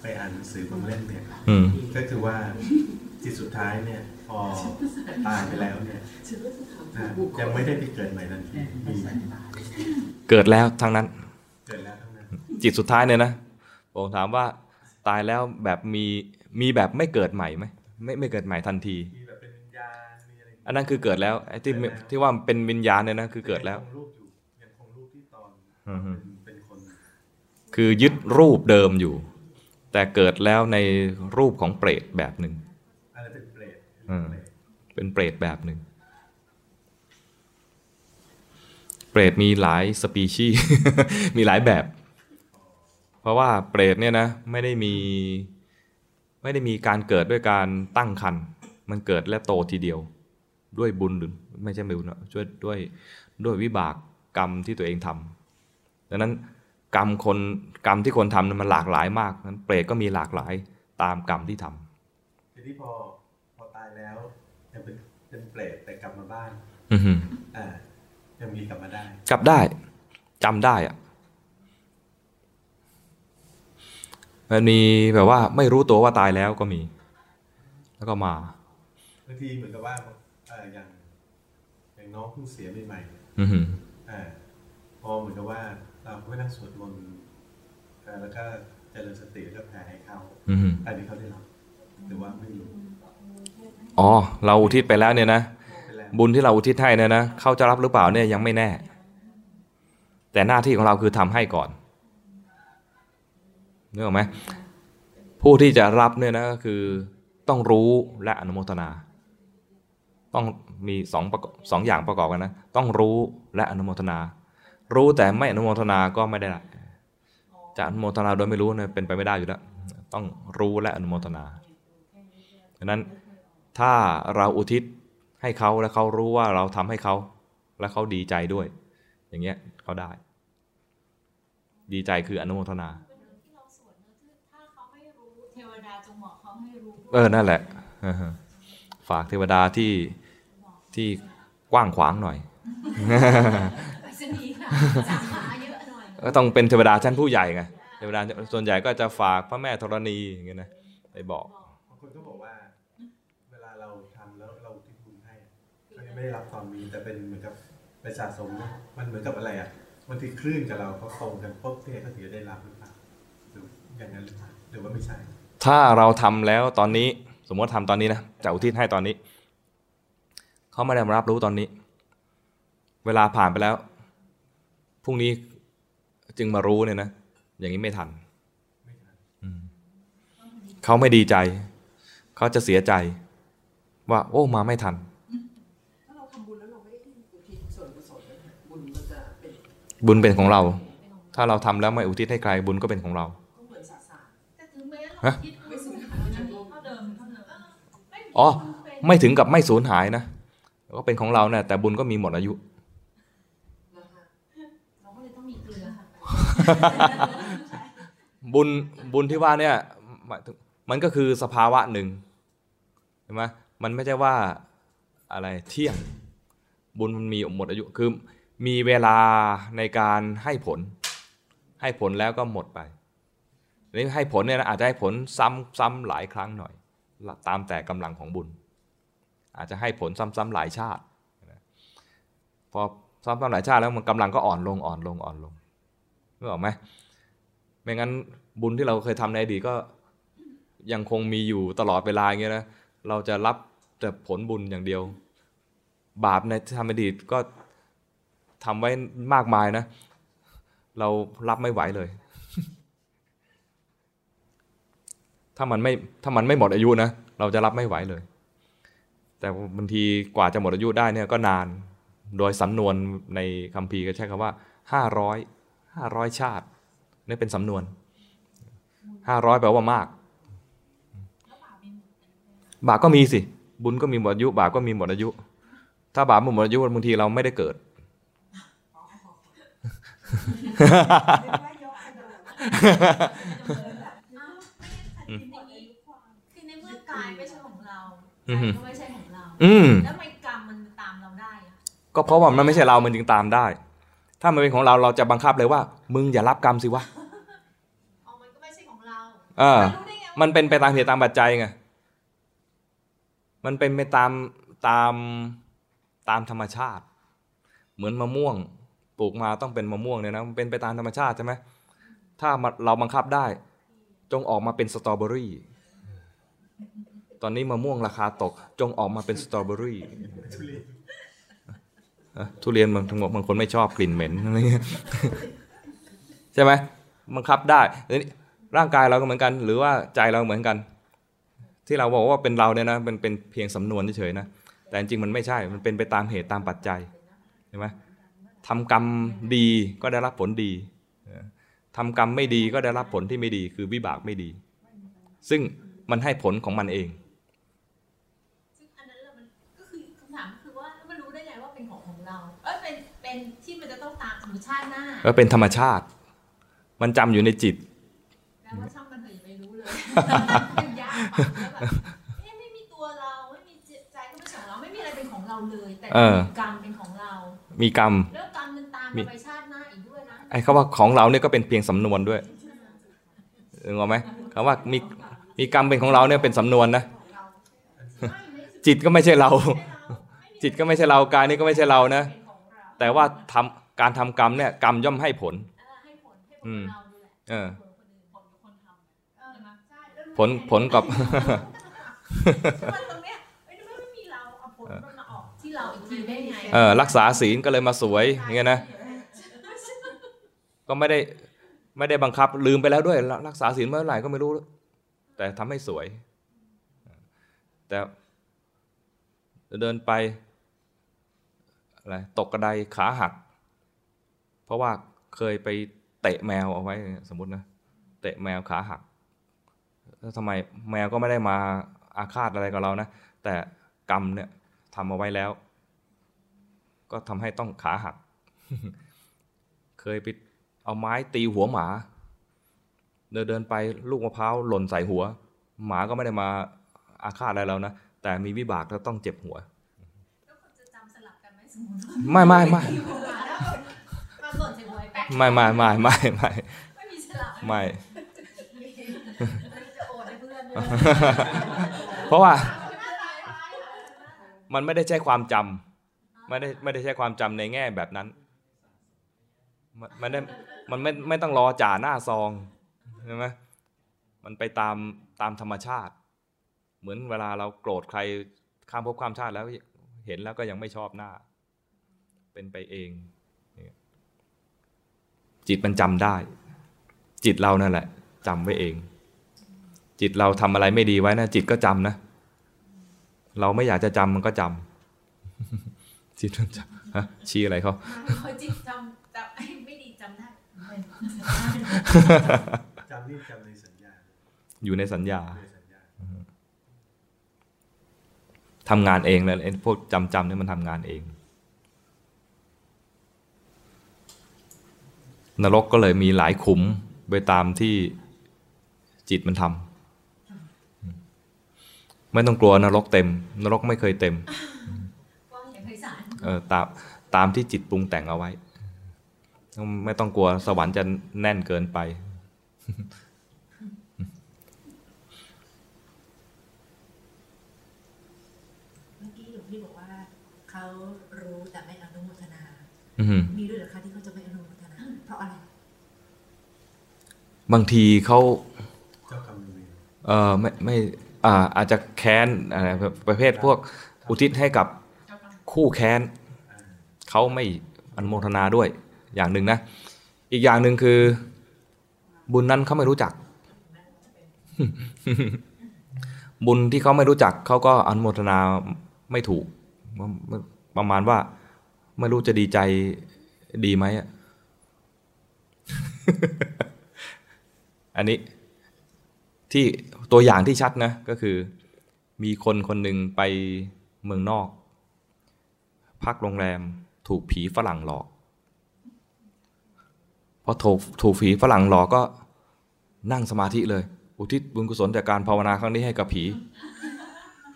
ไปอ่านหนังสือบางเล่มเนี่ยอืมก็คือว่าจิตสุดท้ายเนี่ยพอตายไปแล้วเนี่ยนะยังไม่ได้ไปเกิดใหม่ทันทีมีเกิดแล้วทั้งนั้น เกิดแล้วทั้งนั้น จิตสุดท้ายเนี่ยนะผมถามว่าตายแล้วแบบมีมีแบบไม่เกิดใหม่ไหมไม่ไม่เกิดใหม่ทันทีมีแบบเป็นวิญญาณมีอะไรอย่างเงี้ยอันนั้นคือเกิดแล้วไอ้ที่ที่ว่าเป็นวิญญาณเนี่ยนะคือเกิดแล้วยังคงรูป เป็นเป็นคน คือยึดรูปเดิมอยู่ แต่เกิดแล้วในรูปของเปรตแบบหนึ่งอะไรเป็นเปรตอืมเป็นเปรตแบบหนึ่งเปรตมีหลายสปีชีส์มีหลายแบบ เพราะว่าเปรตเนี่ยนะไม่ได้มีไม่ได้มีการเกิดด้วยการตั้งคันมันเกิดและโตทีเดียว ด้วยบุญหรือไม่ใช่ไม่บุญช่วยด้วยด้วยวิบากกรรมที่ตัวเองทำ ดังนั้นกรรมคนกรรมที่คนทำนั้นมันหลากหลายมากนั้นเปรตก็มีหลากหลายตามกรรมที่ทำทีนี้พอพอตายแล้วยังเป็นเป็นเปรตแต่กลับมาบ้านอือหืออ่ายังมีกลับมาได้ กลับได้จำได้อะมันมีแบบว่าไม่รู้ตัวว่าตายแล้วก็มี แล้วก็มาบางทีเหมือนกับว่าเอออย่างอย่างน้องเพิ่งเสียใหม่ๆเนี่ยอือหืออ่าพอเหมือนกับว่าเรา ก็ไม่นั่งสวดมนต์เอ่อแล้วก็เจริญสติแล้วก็แผ่ให้เขาอือหืออันนี้เขาได้รับหรือว่าไม่รู้อ๋อ เราอุทิศไปแล้วเนี่ยนะไปแล้วบุญที่เราอุทิศให้เนี่ยนะเขาจะรับหรือเปล่าเนี่ยยังไม่แน่ แต่หน้าที่ของเราคือทำให้ก่อนนึกออกไหมผู้ที่จะรับเนี่ยนะก็คือต้องรู้และอนุโมทนา ต้องมีสองประกอบสองอย่างประกอบกันนะ ต้องรู้และอนุโมทนา รู้แต่ไม่อนุโมทนาก็ไม่ได้ละจะอนุโมทนาโดยไม่รู้เนี่ยเป็นไปไม่ได้อยู่แล้ว ต้องรู้และอนุโมทนาดังนั้นถ้าเราอุทิศให้เขาและเขารู้ว่าเราทำให้เขา และเขาดีใจด้วย อย่างเงี้ยเขาได้ ดีใจคืออนุโมทนาเออนั่นแหละฝากเทวดาที่ที่กว้างขวางหน่อย ไปสนีย์ค่ะสาขาเยอะหน่อยก็ต้องเป็นเทวดาชั้นผู้ใหญ่ไงเทวดาส่วนใหญ่ก็จะฝากพระแม่ธรณีอย่างเงี้ยนะไปบอกบางคนก็บอกว่า เวลาเราทำแล้วเราอุทิศบุญให้ก็ยังไม่ได้รับความมีแต่เป็นเหมือนกับไปสะสมนะมันเหมือนกับอะไรอะบางทีคลื่นกับเราเขาตรงกันปุ๊บเนี่ยเขาถึงจะได้รับหรือเปล่าหรืออย่างนั้นหรือเปล่าหรือว่าไม่ใช่ถ้าเราทำแล้วตอนนี้สมมติทำตอนนี้นะจะอุทิศให้ตอนนี้เขาไม่ได้มารับรู้ตอนนี้ เวลาผ่านไปแล้วพ รุ่งนี้จึงมารู้เนี่ยนะ อย่างนี้ไม่ทันไม่ทันอืมเขาไม่ดีใจ เขาจะเสียใจ ว่า โอ้ มาไม่ทันถ้าเราทำบุญแล้วเราไม่ได้อุทิศส่วนกุศลนะคะบุญมันจะเป็นบุญเป็นของเรา ถ้าเราทำแล้วไม่อุทิศให้ใครบุญก็เป็นของเราก็เหมือนสาสารแต่ถึงแม้เราฮะคิดไม่สูญหายจากโลกเท่าเดิมเท่าเดิมไม่มีอ๋อเป็นไม่ถึงกับไม่สูญหายนะ ก็เป็นของเราเนี่ยแต่บุญก็มีหมดอายุ นะคะ เราก็เลยต้องมีเกลือค่ะ บุญบุญที่ว่าเนี่ยมันก็คือสภาวะหนึ่งใช่ไหมมันไม่ใช่ว่าอะไรเที่ยงบุญมันมีหมดอายุคือมีเวลาในการให้ผล ให้ผลแล้วก็หมดไปนี้ให้ผลเนี่ยนะอาจจะให้ผลซ้ำซ้ำหลายครั้งหน่อย ตามแต่กำลังของบุญ อาจจะให้ผลซ้ำๆหลายชาติพอซ้ำๆหลายชาติแล้วมันกำลังก็อ่อนลงอ่อนลงอ่อนลง นึกออกไหมไม่งั้นบุญที่เราเคยทำในอดีตก็ยังคงมีอยู่ตลอดเวลาอย่างเงี้ยนะเราจะรับแต่ผลบุญอย่างเดียว บาปในทำอดีตก็ทำไว้มากมายนะ เรารับไม่ไหวเลย ถ้ามันไม่ถ้ามันไม่หมดอายุนะเราจะรับไม่ไหวเลย แต่บางทีกว่าจะหมดอายุได้เนี่ยก็นาน โดยสำนวนในคัมภีร์ก็ใช้คำว่าห้าร้อย ห้าร้อยชาตินี่เป็นสำนวนห้าร้อยแปลว่ามาก บาปก็มีสิ บุญก็มีหมดอายุ บาปก็มีหมดอายุ ถ้าบาปหมดอายุบางทีเราไม่ได้เกิดนึกว่ายกกระโดดอืมคือในเมื่อกายไม่ใช่ของเราอือฮึใจก็ไม่ใช่ของเราอืมแล้วทำไมกรรมมันตามเราได้อะก็เพราะว่ามันไม่ใช่เรา มันจึงตามได้ ถ้ามันเป็นของเราเราจะบังคับเลยว่า มึงอย่ารับกรรมสิวะอ๋อมันก็ไม่ใช่ของเราเออรู้ได้ไงว่ามันเป็นไปตามเหตุตามปัจจัยไงมันเป็นไปตามตามตามธรรมชาติ เหมือนมะม่วงปลูกมาต้องเป็นมะม่วงเนี่ยนะมันเป็นไปตามธรรมชาติใช่ไหมถ้ามันเราบังคับได้ จงออกมาเป็นสตรอเบอรี่ ตอนนี้มะม่วงราคาตก จงออกมาเป็นสตรอเบอรี่ ทุเรียนบางทั้งหมดบางคนไม่ชอบกลิ่นเหม็นอะไรเงี้ยใช่ไหมบังคับได้นี้ร่างกายเราก็เหมือนกัน หรือว่าใจเราเหมือนกัน ที่เราบอกว่าเป็นเราเนี่ยนะเป็นเป็นเพียงสำนวนเฉยๆนะแต่จริงมันไม่ใช่มันเป็นไปตามเหตุตามปัจจัยใช่ไหมทำกรรมดีก็ได้รับผลดีทำกรรมไม่ดีก็ได้รับผลที่ไม่ดีคือวิบากไม่ดี ซึ่งมันให้ผลของมันเอง เป็นเป็นที่มันจะต้องตามธรรมชาติหน้าก็เป็นธรรมชาติ มันจำอยู่ในจิตแล้วว่าช่างมันเถอะอย่าไปรู้เลยมันยากฟังแล้วแบบเอ๊ะไม่มีตัวเราไม่มีใจก็ไม่ใช่ของเราไม่มีอะไรเป็นของเราเลย แต่เออมีกรรมเป็นของเรา มีกรรมแล้วกรรมมันตามมีเราไปชาติหน้าอีกด้วยนะไอ้คำว่าของเราเนี่ยก็เป็นเพียงสำนวนด้วยเออไหมคำว่ามีมีกรรมเป็นของเราเนี่ยเป็นสำนวนนะจิตก็ไม่ใช่เรา จิตก็ไม่ใช่เรากายนี่ก็ไม่ใช่เรานะ แต่ว่าทำการทำกรรมเนี่ยกรรมย่อมให้ผลเออให้ผลให้ผลอืมกับเราด้วยแหละเออผลคนอื่นผลกับคนทำใช่ไหมใช่แล้วผลผลกับมันตรงเนี้ยเอ้ยไม่มีเราเอาผลมันมาออกที่เราอีกทีได้ไงเออรักษาศีลก็เลยมาสวยอย่างเงี้ยนะก็ไม่ได้ไม่ได้บังคับลืมไปแล้วด้วย รักษาศีลเมื่อไหร่ก็ไม่รู้ แต่ทำให้สวย แต่เดินไป อะไรตกกระไดขาหัก เพราะว่าเคยไปเตะแมวเอาไว้สมมตินะเตะแมวขาหักแล้วทำไมแมวก็ไม่ได้มาอาฆาตอะไรกับเรานะ แต่กรรมเนี่ยทำเอาไว้แล้ว ก็ทำให้ต้องขาหัก เคยไปเอาไม้ตีหัวหมา เดินเดินไปลูกมะพร้าวหล่นใส่หัว หมาก็ไม่ได้มาอาฆาตอะไรเรานะ แต่มีวิบากแล้วต้องเจ็บหัวแล้วคนจะจำสลับกัน ไม่ไม่ไม่ไม่ไม่ไม่ไม่ไม่ไม่ไม่ไม่เพราะว่า มันไม่ได้ใช้ความจำไม่ได้ไม่ได้ใช้ความจำในแง่แบบนั้นมันมันได้มันไม่ไม่ต้องรอจ่าหน้าซองใช่ไหมมันไปตามตามธรรมชาติ เหมือนเวลาเราโกรธใครข้ามภพข้ามชาติแล้วเห็นแล้วก็ยังไม่ชอบหน้า เป็นไปเอง จิตมันจำได้ จิตเรานั่นแหละจำไว้เอง จิตเราทำอะไรไม่ดีไว้นะ จิตก็จำนะ เราไม่อยากจะจำมันก็จำจิตมันจำฮะชี้อะไรเขาเขาจิตจำจำไอ้ไม่ดีจำได้จำนี่จำในสัญญา อยู่ในสัญญาในสัญญาทำงานเองเลยไอ้พวกจำจำเนี่ยมันทำงานเอง นรกก็เลยมีหลายขุมไปตามที่จิตมันทำไม่ต้องกลัวนรกเต็ม นรกไม่เคยเต็มกว้างอย่างไพศาลเออตามตามที่จิตปรุงแต่งเอาไว้ ไม่ต้องกลัวสวรรค์จะแน่นเกินไป เมื่อกี้หลวงพี่บอกว่าเขารู้แต่ไม่อนุโมทนาอือหือมีด้วยเหรอคะที่เขาจะไม่อนุโมทนา เพราะอะไร บางทีเขาเจ้ากรรมนายเวรเออไม่ไม่อ่าอาจจะแค้นอะไรประเภทพวกอุทิศให้กับคู่แค้นอ่าเขาไม่อนุโมทนาด้วยอย่างหนึ่งนะ อีกอย่างหนึ่งคือ บุญนั้นเขาไม่รู้จัก บุญที่เขาไม่รู้จักเขาก็อนุโมทนาไม่ถูก ประมาณว่า ไม่รู้จะดีใจดีไหมอะ อันนี้ที่ตัวอย่างที่ชัดนะก็คือมีคนคนหนึ่งไปเมืองนอก พักโรงแรมถูกผีฝรั่งหลอกพอถูกถูกผีฝรั่งหลอกก็นั่งสมาธิเลย อุทิศบุญกุศลจากการภาวนาครั้งนี้ให้กับผี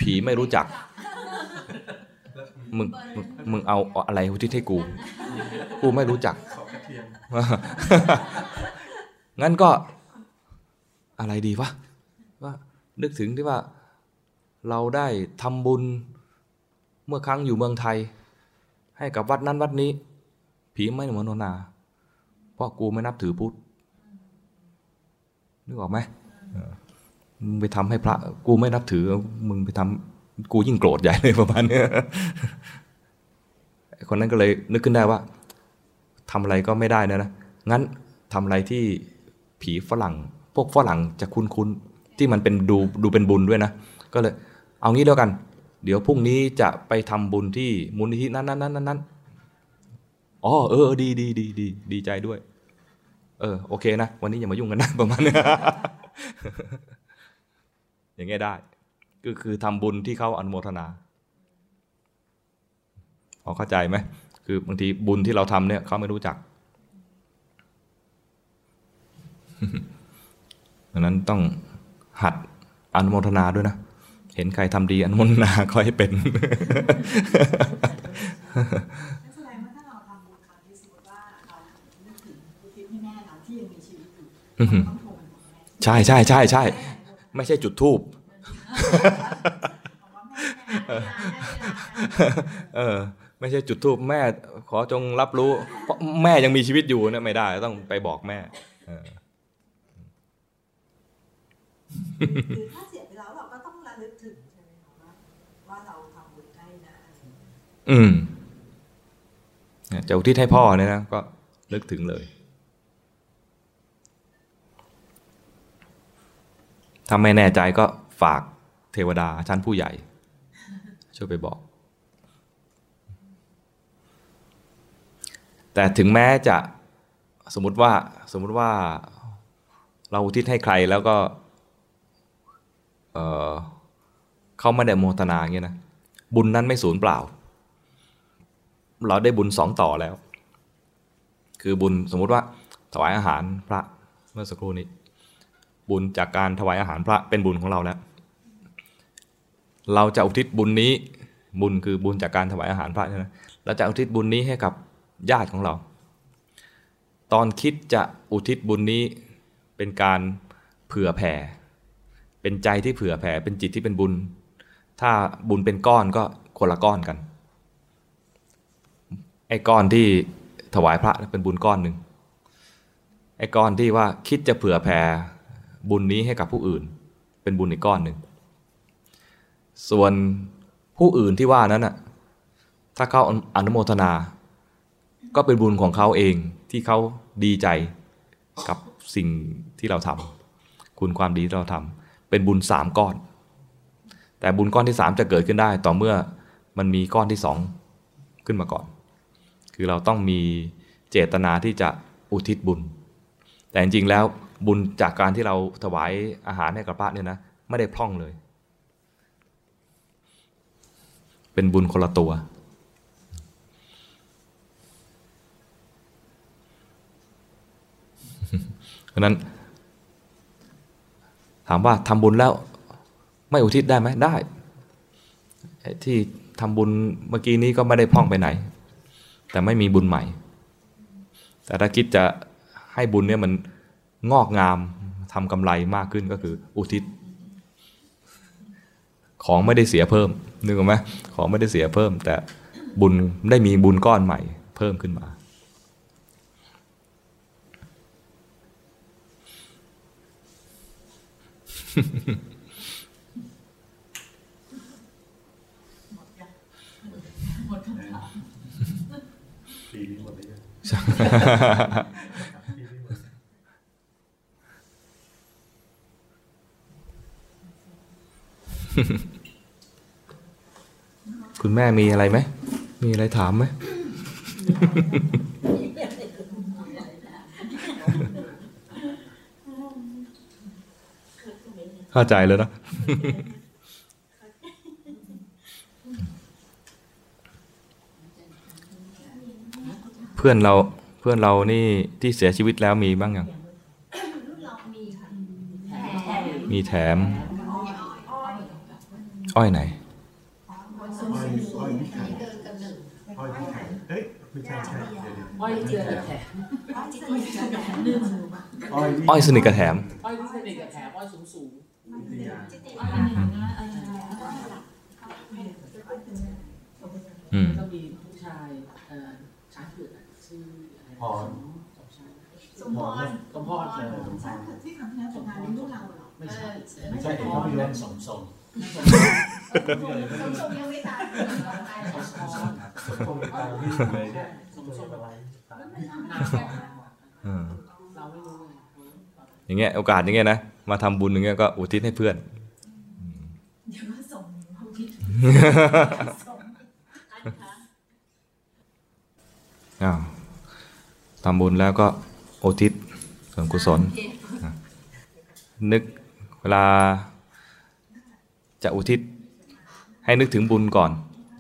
ผีไม่รู้จัก มึงมึงมึงเอาอะไรอุทิศให้กู กูไม่รู้จักขอกระเทียมงั้นก็ อะไรดีวะว่านึกถึงที่ว่าเราได้ทำบุญเมื่อครั้งอยู่เมืองไทย ให้กับวัดนั้นวัดนี้ ผีไม่เหมือนโนนา เพราะกูไม่นับถือพุทธนึกออกไหมมึงไปทำให้พระ กูไม่นับถือ มึงไปทำกูยิ่งโกรธใหญ่เลยประมาณเนี้ยคนนั้นก็เลยนึกขึ้นได้ว่าทำอะไรก็ไม่ได้นะนะงั้นทำอะไรที่ผีฝรั่ง พวกฝรั่งจะคุ้นๆที่มันเป็นดูดูเป็นบุญด้วยนะ ก็เลยเอางี้เดียวกัน เดี๋ยวพรุ่งนี้จะไปทำบุญที่มูลนิธินั้นนั้นนั้นนั้นอ๋อเออดีดีดีดีดีใจด้วย เออโอเคนะ วันนี้อย่ามายุ่งกันนะประมาณนี้อย่างเงี้ยได้ ก็คือทำบุญที่เขาอนุโมทนาพอเข้าใจไหมคือบางทีบุญที่เราทำเนี่ยเขาไม่รู้จัก ดังนั้นต้องหัดอนุโมทนาด้วยนะ เห็นใครทำดีอนุโมทนาก็ให้เป็นนั่นแสดงว่าถ้าเราทำบุญครั้งที่สมมติว่าเรานึกถึงอุทิศให้แม่เราที่ยังมีชีวิตอยู่อือหือต้องโทรไปบอกแม่ใช่ใช่ใช่ใช่ไม่ใช่จุดทูบบอกว่าแม่แม่เออ ไม่ใช่จุดทูบแม่ขอจงรับรู้ เพราะแม่ยังมีชีวิตอยู่เนี่ยไม่ได้ ต้องไปบอกแม่ เออ หรือถ้าเสียไปแล้วเราก็ต้องระลึกถึงใช่ไหมคะว่าว่าเราทำบุญให้นะอะไรอย่างเงี้ยอืมเจะอุทิศให้พ่อเนี่ยนะก็นึกถึงเลยถ้าไม่แน่ใจก็ฝากเทวดาชั้นผู้ใหญ่ ช่วยไปบอก แต่ถึงแม้จะสมมติว่าสมมติว่าเราอุทิศให้ใครแล้วก็ เเขาไม่ได้โมทนาเงี้ยนะบุญนั้นไม่สูญเปล่า เราได้บุญสองต่อแล้ว คือบุญสมมุติว่าถวายอาหารพระเมื่อสักครู่นี้ บุญจากการถวายอาหารพระเป็นบุญของเราแล้ว เราจะอุทิศบุญนี้บุญคือบุญจากการถวายอาหารพระใช่ไหมเราจะอุทิศบุญนี้ให้กับญาติของเรา ตอนคิดจะอุทิศบุญนี้เป็นการเผื่อแผ่ เป็นใจที่เผื่อแผ่เป็นจิตที่เป็นบุญ ถ้าบุญเป็นก้อนก็คนละก้อนกัน ไอ้ก้อนที่ถวายพระเป็นบุญก้อนหนึ่งไอ้ก้อนที่ว่าคิดจะเผื่อแผ่บุญนี้ให้กับผู้อื่น เป็นบุญอีกก้อนหนึ่งส่วนผู้อื่นที่ว่านั้นน่ะถ้าเขาอนุโมทนา ก็เป็นบุญของเขาเองที่เขาดีใจกับสิ่งที่เราทำคุณความดีที่เราทำ เป็นบุญสามก้อน แต่บุญก้อนที่สามจะเกิดขึ้นได้ ต่อเมื่อมันมีก้อนที่สองขึ้นมาก่อน คือเราต้องมีเจตนาที่จะอุทิศบุญ แต่จริงๆแล้วบุญจากการที่เราถวายอาหารให้กับพระเนี่ยนะไม่ได้พร่องเลย เป็นบุญคนละตัว เพราะฉะนั้น ถามว่าทำบุญแล้ว ไม่อุทิศได้ไหมได้ ที่ทำบุญเมื่อกี้นี้ก็ไม่ได้พ่องไปไหน แต่ไม่มีบุญใหม่ แต่ถ้าคิดจะให้บุญเนี่ยมันงอกงามทำกำไรมากขึ้นก็คือ อุทิศ ของไม่ได้เสียเพิ่มนึกออกไหมของไม่ได้เสียเพิ่ม แต่บุญได้มีบุญก้อนใหม่ เพิ่มขึ้นมา ปีนี้หมดเลยปีนี้หมดคุณแม่มีอะไรไหม มีอะไรถามไหม เข้าใจเลยนะเพื่อนเราเพื่อนเรานี่ที่เสียชีวิตแล้วมีบ้างยังรุ่นเรามีค่ะมีแถม อ้อยไหนอ้อยอ้อยนี่ใครอ้ กว่าอืมเราไม่รู้ไงอย่างเงี้ยโอกาสอย่างเงี้ยนะมาทำบุญอย่างเงี้ยก็อุทิศให้เพื่อนเดี๋ยวก็ส่งเขาคิดส่งอ้าวทำบุญแล้วก็อุทิศส่วนกุศลนึกเวลา จะอุทิศให้นึกถึงบุญก่อน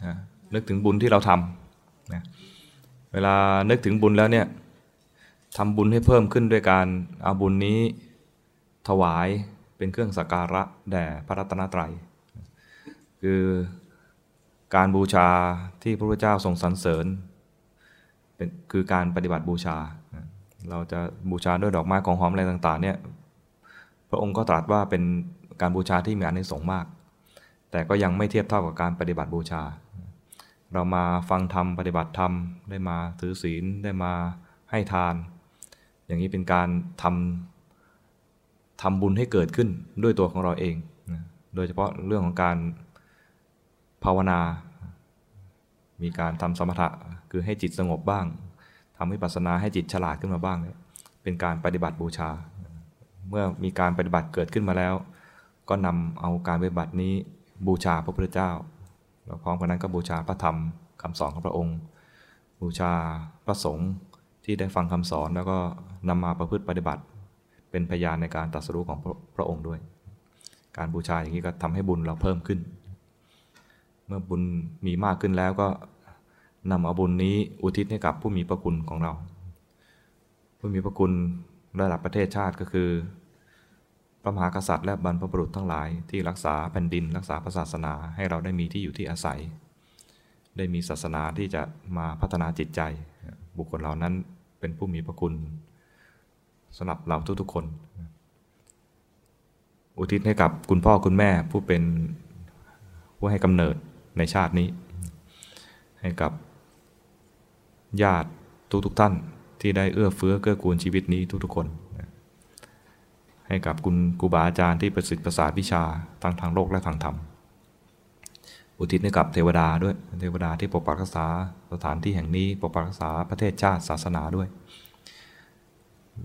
นะนึกถึงบุญที่เราทำนะเวลานึกถึงบุญแล้วเนี่ยทำบุญให้เพิ่มขึ้นด้วยการเอาบุญนี้ถวายเป็นเครื่องสักการะแด่พระรัตนตรัย คือการบูชาที่พระพุทธเจ้าทรงสรรเสริญเป็นคือการปฏิบัติบูชา เราจะบูชาด้วยดอกไม้ของหอมอะไรต่างๆเนี่ยพระองค์ก็ตรัสว่าเป็นการบูชาที่มีอานิสงส์มาก แต่ก็ยังไม่เทียบเท่ากับการปฏิบัติบูชา เรามาฟังธรรมปฏิบัติธรรมได้มาถือศีลได้มาให้ทาน อย่างนี้เป็นการทำทำบุญให้เกิดขึ้นด้วยตัวของเราเอง โดยเฉพาะเรื่องของการภาวนา มีการทำสมถะคือให้จิตสงบบ้างทำให้ปัสนาให้จิตฉลาดขึ้นมาบ้าง เป็นการปฏิบัติบูชา เมื่อมีการปฏิบัติเกิดขึ้นมาแล้ว ก็นำเอาการปฏิบัตินี้ บูชาพระพุทธเจ้าแล้วพร้อมกันนั้นก็บูชาพระธรรมคำสอนของพระองค์ บูชาพระสงฆ์ที่ได้ฟังคำสอนแล้วก็นำมาประพฤติปฏิบัติ เป็นพยานในการตรัสรู้ของพระพระองค์ด้วย การบูชาอย่างนี้ก็ทำให้บุญเราเพิ่มขึ้น เมื่อบุญมีมากขึ้นแล้วก็นำเอาบุญนี้อุทิศให้กับผู้มีพระคุณของเรา ผู้มีพระคุณระดับประเทศชาติก็คือ พระมหากษัตริย์และบรรพบุรุษทั้งหลายที่รักษาแผ่นดินรักษาศาสนาให้เราได้มีที่อยู่ที่อาศัย ได้มีศาสนาที่จะมาพัฒนาจิตใจ บุคคลเหล่านั้นเป็นผู้มีพระคุณสำหรับเราทุกๆคน อุทิศให้กับคุณพ่อคุณแม่ผู้เป็นผู้ให้กำเนิดในชาตินี้ ให้กับญาติทุกๆท่านที่ได้เอื้อเฟื้อเกื้อกูลชีวิตนี้ทุกๆคน ให้กับคุณครูบาอาจารย์ที่ประสิทธิ์ประสาทวิชาทั้งทางโลกและทางธรรม อุทิศให้กับเทวดาด้วย เทวดาที่ปกปักรักษาสถานที่แห่งนี้ปกปักรักษาประเทศชาติศาสนาด้วย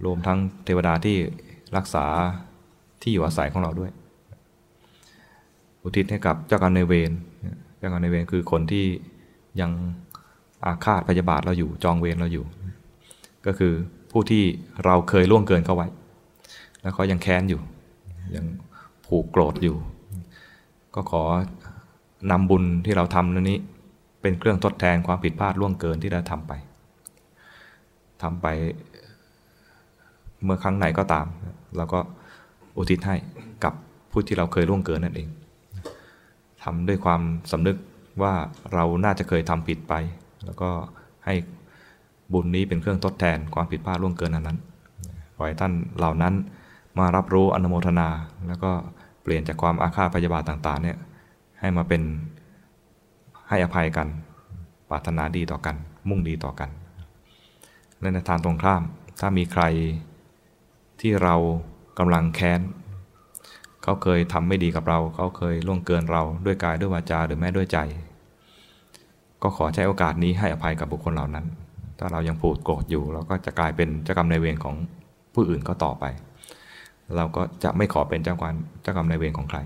รวมทั้งเทวดาที่รักษาที่อยู่อาศัยของเราด้วย อุทิศให้กับเจ้ากรรมนายเวร เจ้ากรรมนายเวรคือคนที่ยังอาฆาตพยาบาทเราอยู่จองเวรเราอยู่ ก็คือผู้ที่เราเคยล่วงเกินเขาไว้ แล้วเขายังแค้นอยู่ ยังผูกโกรธอยู่ ก็ขอนำบุญที่เราทำนั้นนี้ เป็นเครื่องทดแทนความผิดพลาดล่วงเกินที่เราทำไปทำไปเมื่อครั้งไหนก็ตาม เราก็อุทิศให้กับผู้ที่เราเคยล่วงเกินนั่นเองทำด้วยความสำนึกว่าเราน่าจะเคยทำผิดไป แล้วก็ให้บุญนี้เป็นเครื่องทดแทนความผิดพลาดล่วงเกินนั้น ขอให้ท่านเหล่านั้น มารับรู้อนุโมทนา แล้วก็เปลี่ยนจากความอาฆาตพยาบาทต่างๆเนี่ยให้มาเป็นให้อภัยกัน ปรารถนาดีต่อกัน มุ่งดีต่อกัน และในทางตรงข้าม ถ้ามีใครที่เรากำลังแค้น เขาเคยทำไม่ดีกับเรา เขาเคยล่วงเกินเราด้วยกายด้วยวาจาหรือแม้ด้วยใจ ก็ขอใช้โอกาสนี้ให้อภัยกับบุคคลเหล่านั้น ถ้าเรายังผูกโกรธอยู่ เราก็จะกลายเป็นเจ้ากรรมนเวรของผู้อื่นก็ต่อไป เราก็จะไม่ขอเป็นเจ้ากรรมเจ้ากรรมนายเวรของใคร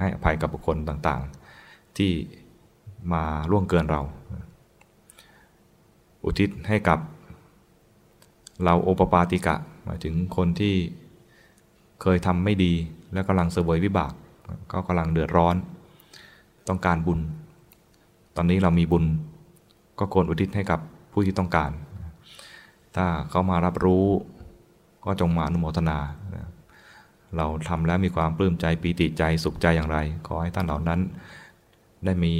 ให้อภัยกับบุคคลต่างๆ ที่มาล่วงเกินเรา อุทิศให้กับเราโอปปาติกะหมายถึงคนที่เคยทำไม่ดีแล้วกำลังเสวยวิบาก ก็กำลังเดือดร้อน ต้องการบุญ ตอนนี้เรามีบุญ ก็ควรอุทิศให้กับผู้ที่ต้องการ ถ้าเขามารับรู้ก็จงมาอนุโมทนา เราทำแล้วมีความปลื้มใจปีติใจสุขใจอย่างไร ขอให้ท่านเหล่านั้น ได้มี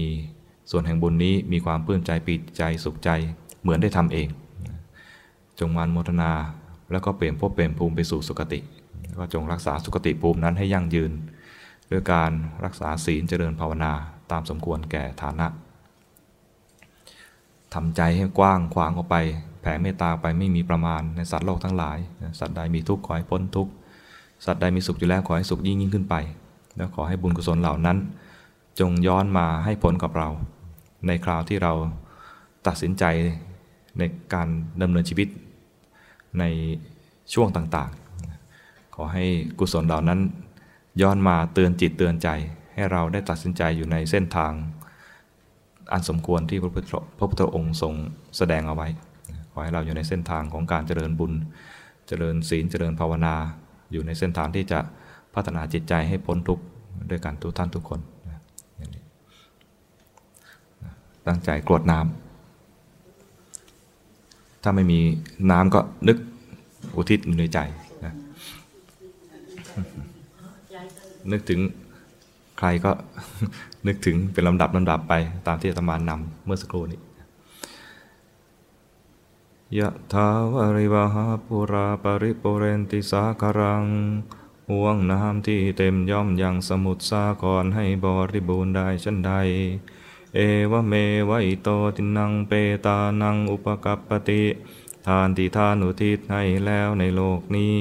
ส่วนแห่งบุญนี้มีความปลื้มใจปีติใจสุขใจเหมือนได้ทำเอง จงมานโมทนาแล้วก็เปลี่ยนภพเปลี่ยนภูมิไปสู่สุคติก็จงรักษาสุคติภูมินั้นให้ยั่งยืน ด้วยการรักษาศีลเจริญภาวนาตามสมควรแก่ฐานะทำใจให้กว้างขวางออกไป แผ่เมตตาไปไม่มีประมาณในสัตว์โลกทั้งหลาย สัตว์ใดมีทุกข์ขอให้พ้นทุกข์ สัตว์ใดมีสุขอยู่แล้วขอให้สุขยิ่งยิ่งขึ้นไป แล้วขอให้บุญกุศลเหล่านั้น จงย้อนมาให้ผลกับเรา ในคราวที่เราตัดสินใจในการดำเนินชีวิตในช่วงต่างๆ ขอให้กุศลเหล่านั้น ย้อนมาเตือนจิตเตือนใจ ให้เราได้ตัดสินใจอยู่ในเส้นทาง อันสมควรที่พระพุทธพระพุทธองค์ทรงแสดงเอาไว้ขขอให้เราอยู่ในเส้นทางของการเจริญบุญ เจริญศีลเจริญภาวนา อยู่ในเส้นทางที่จะพัฒนาจิตใจให้พ้นทุกข์ด้วยกันทุกท่านทุกคนอย่างนี้ตั้งใจกรวดน้ำถ้าไม่มีน้ำก็นึกอุทิศอยู่ในใจนะนึกถึงใครก็นึกถึงเป็นลำดับลำดับไปตามที่อาตมานำเมื่อสักครู่นี้ ยะถาวริวหาปุราปริปุเรนติสาคารังห่วงน้ำที่เต็มย่อมยังสมุทรสาครให้บริบูรณ์ได้ชันใด เอวเมวะอิโตตินังเปตานังอุปกัปปติ ทานที่ทานอุทิศให้แล้วในโลกนี้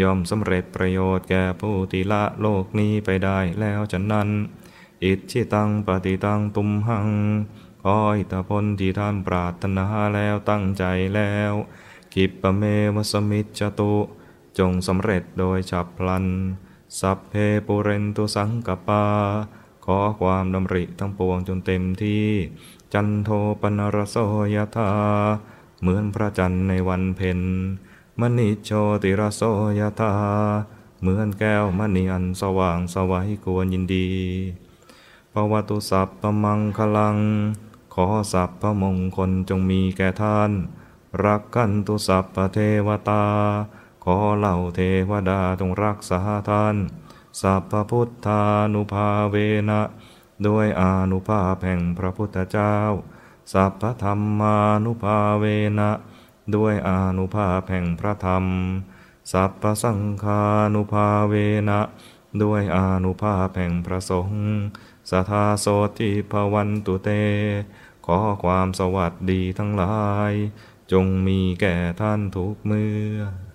ย่อมสำเร็จประโยชน์แก่ผู้ที่ละโลกนี้ไปได้แล้วฉะนั้น อิชิตังปฏิตังตุมหัง ขออิทธพลที่ท่านปรารถนาแล้วตั้งใจแล้ว กิปปเมวสมิจจตุ จงสำเร็จโดยฉับพลัน สัพเพปุเรนตุสังกปา ขอความดำริทั้งปวงจนเต็มที่ จันโทปนรโสยธา เหมือนพระจันทร์ในวันเพ็ญมณิโชติรโสยธา เหมือนแก้วมณีอันสว่างสวัยควรยินดีปวัตุสัพพมังคลัง ขอสัพพมงคลจงมีแก่ท่าน รักกันตุสัพพเทวตา ขอเหล่าเทวดาจงรักษาท่าน สัพพพุทธานุภาเวนะด้วยอานุภาพแห่งพระพุทธเจ้า สัพพธรรมานุภาเวนะด้วยอานุภาพแห่งพระธรรม สัพพสังฆานุภาเวนะด้วยอานุภาพแห่งพระสงฆ์สทาโสติภวันตุเต อความสวัสดีทั้งหลาย จงมีแก่ท่านทุกเมื่อ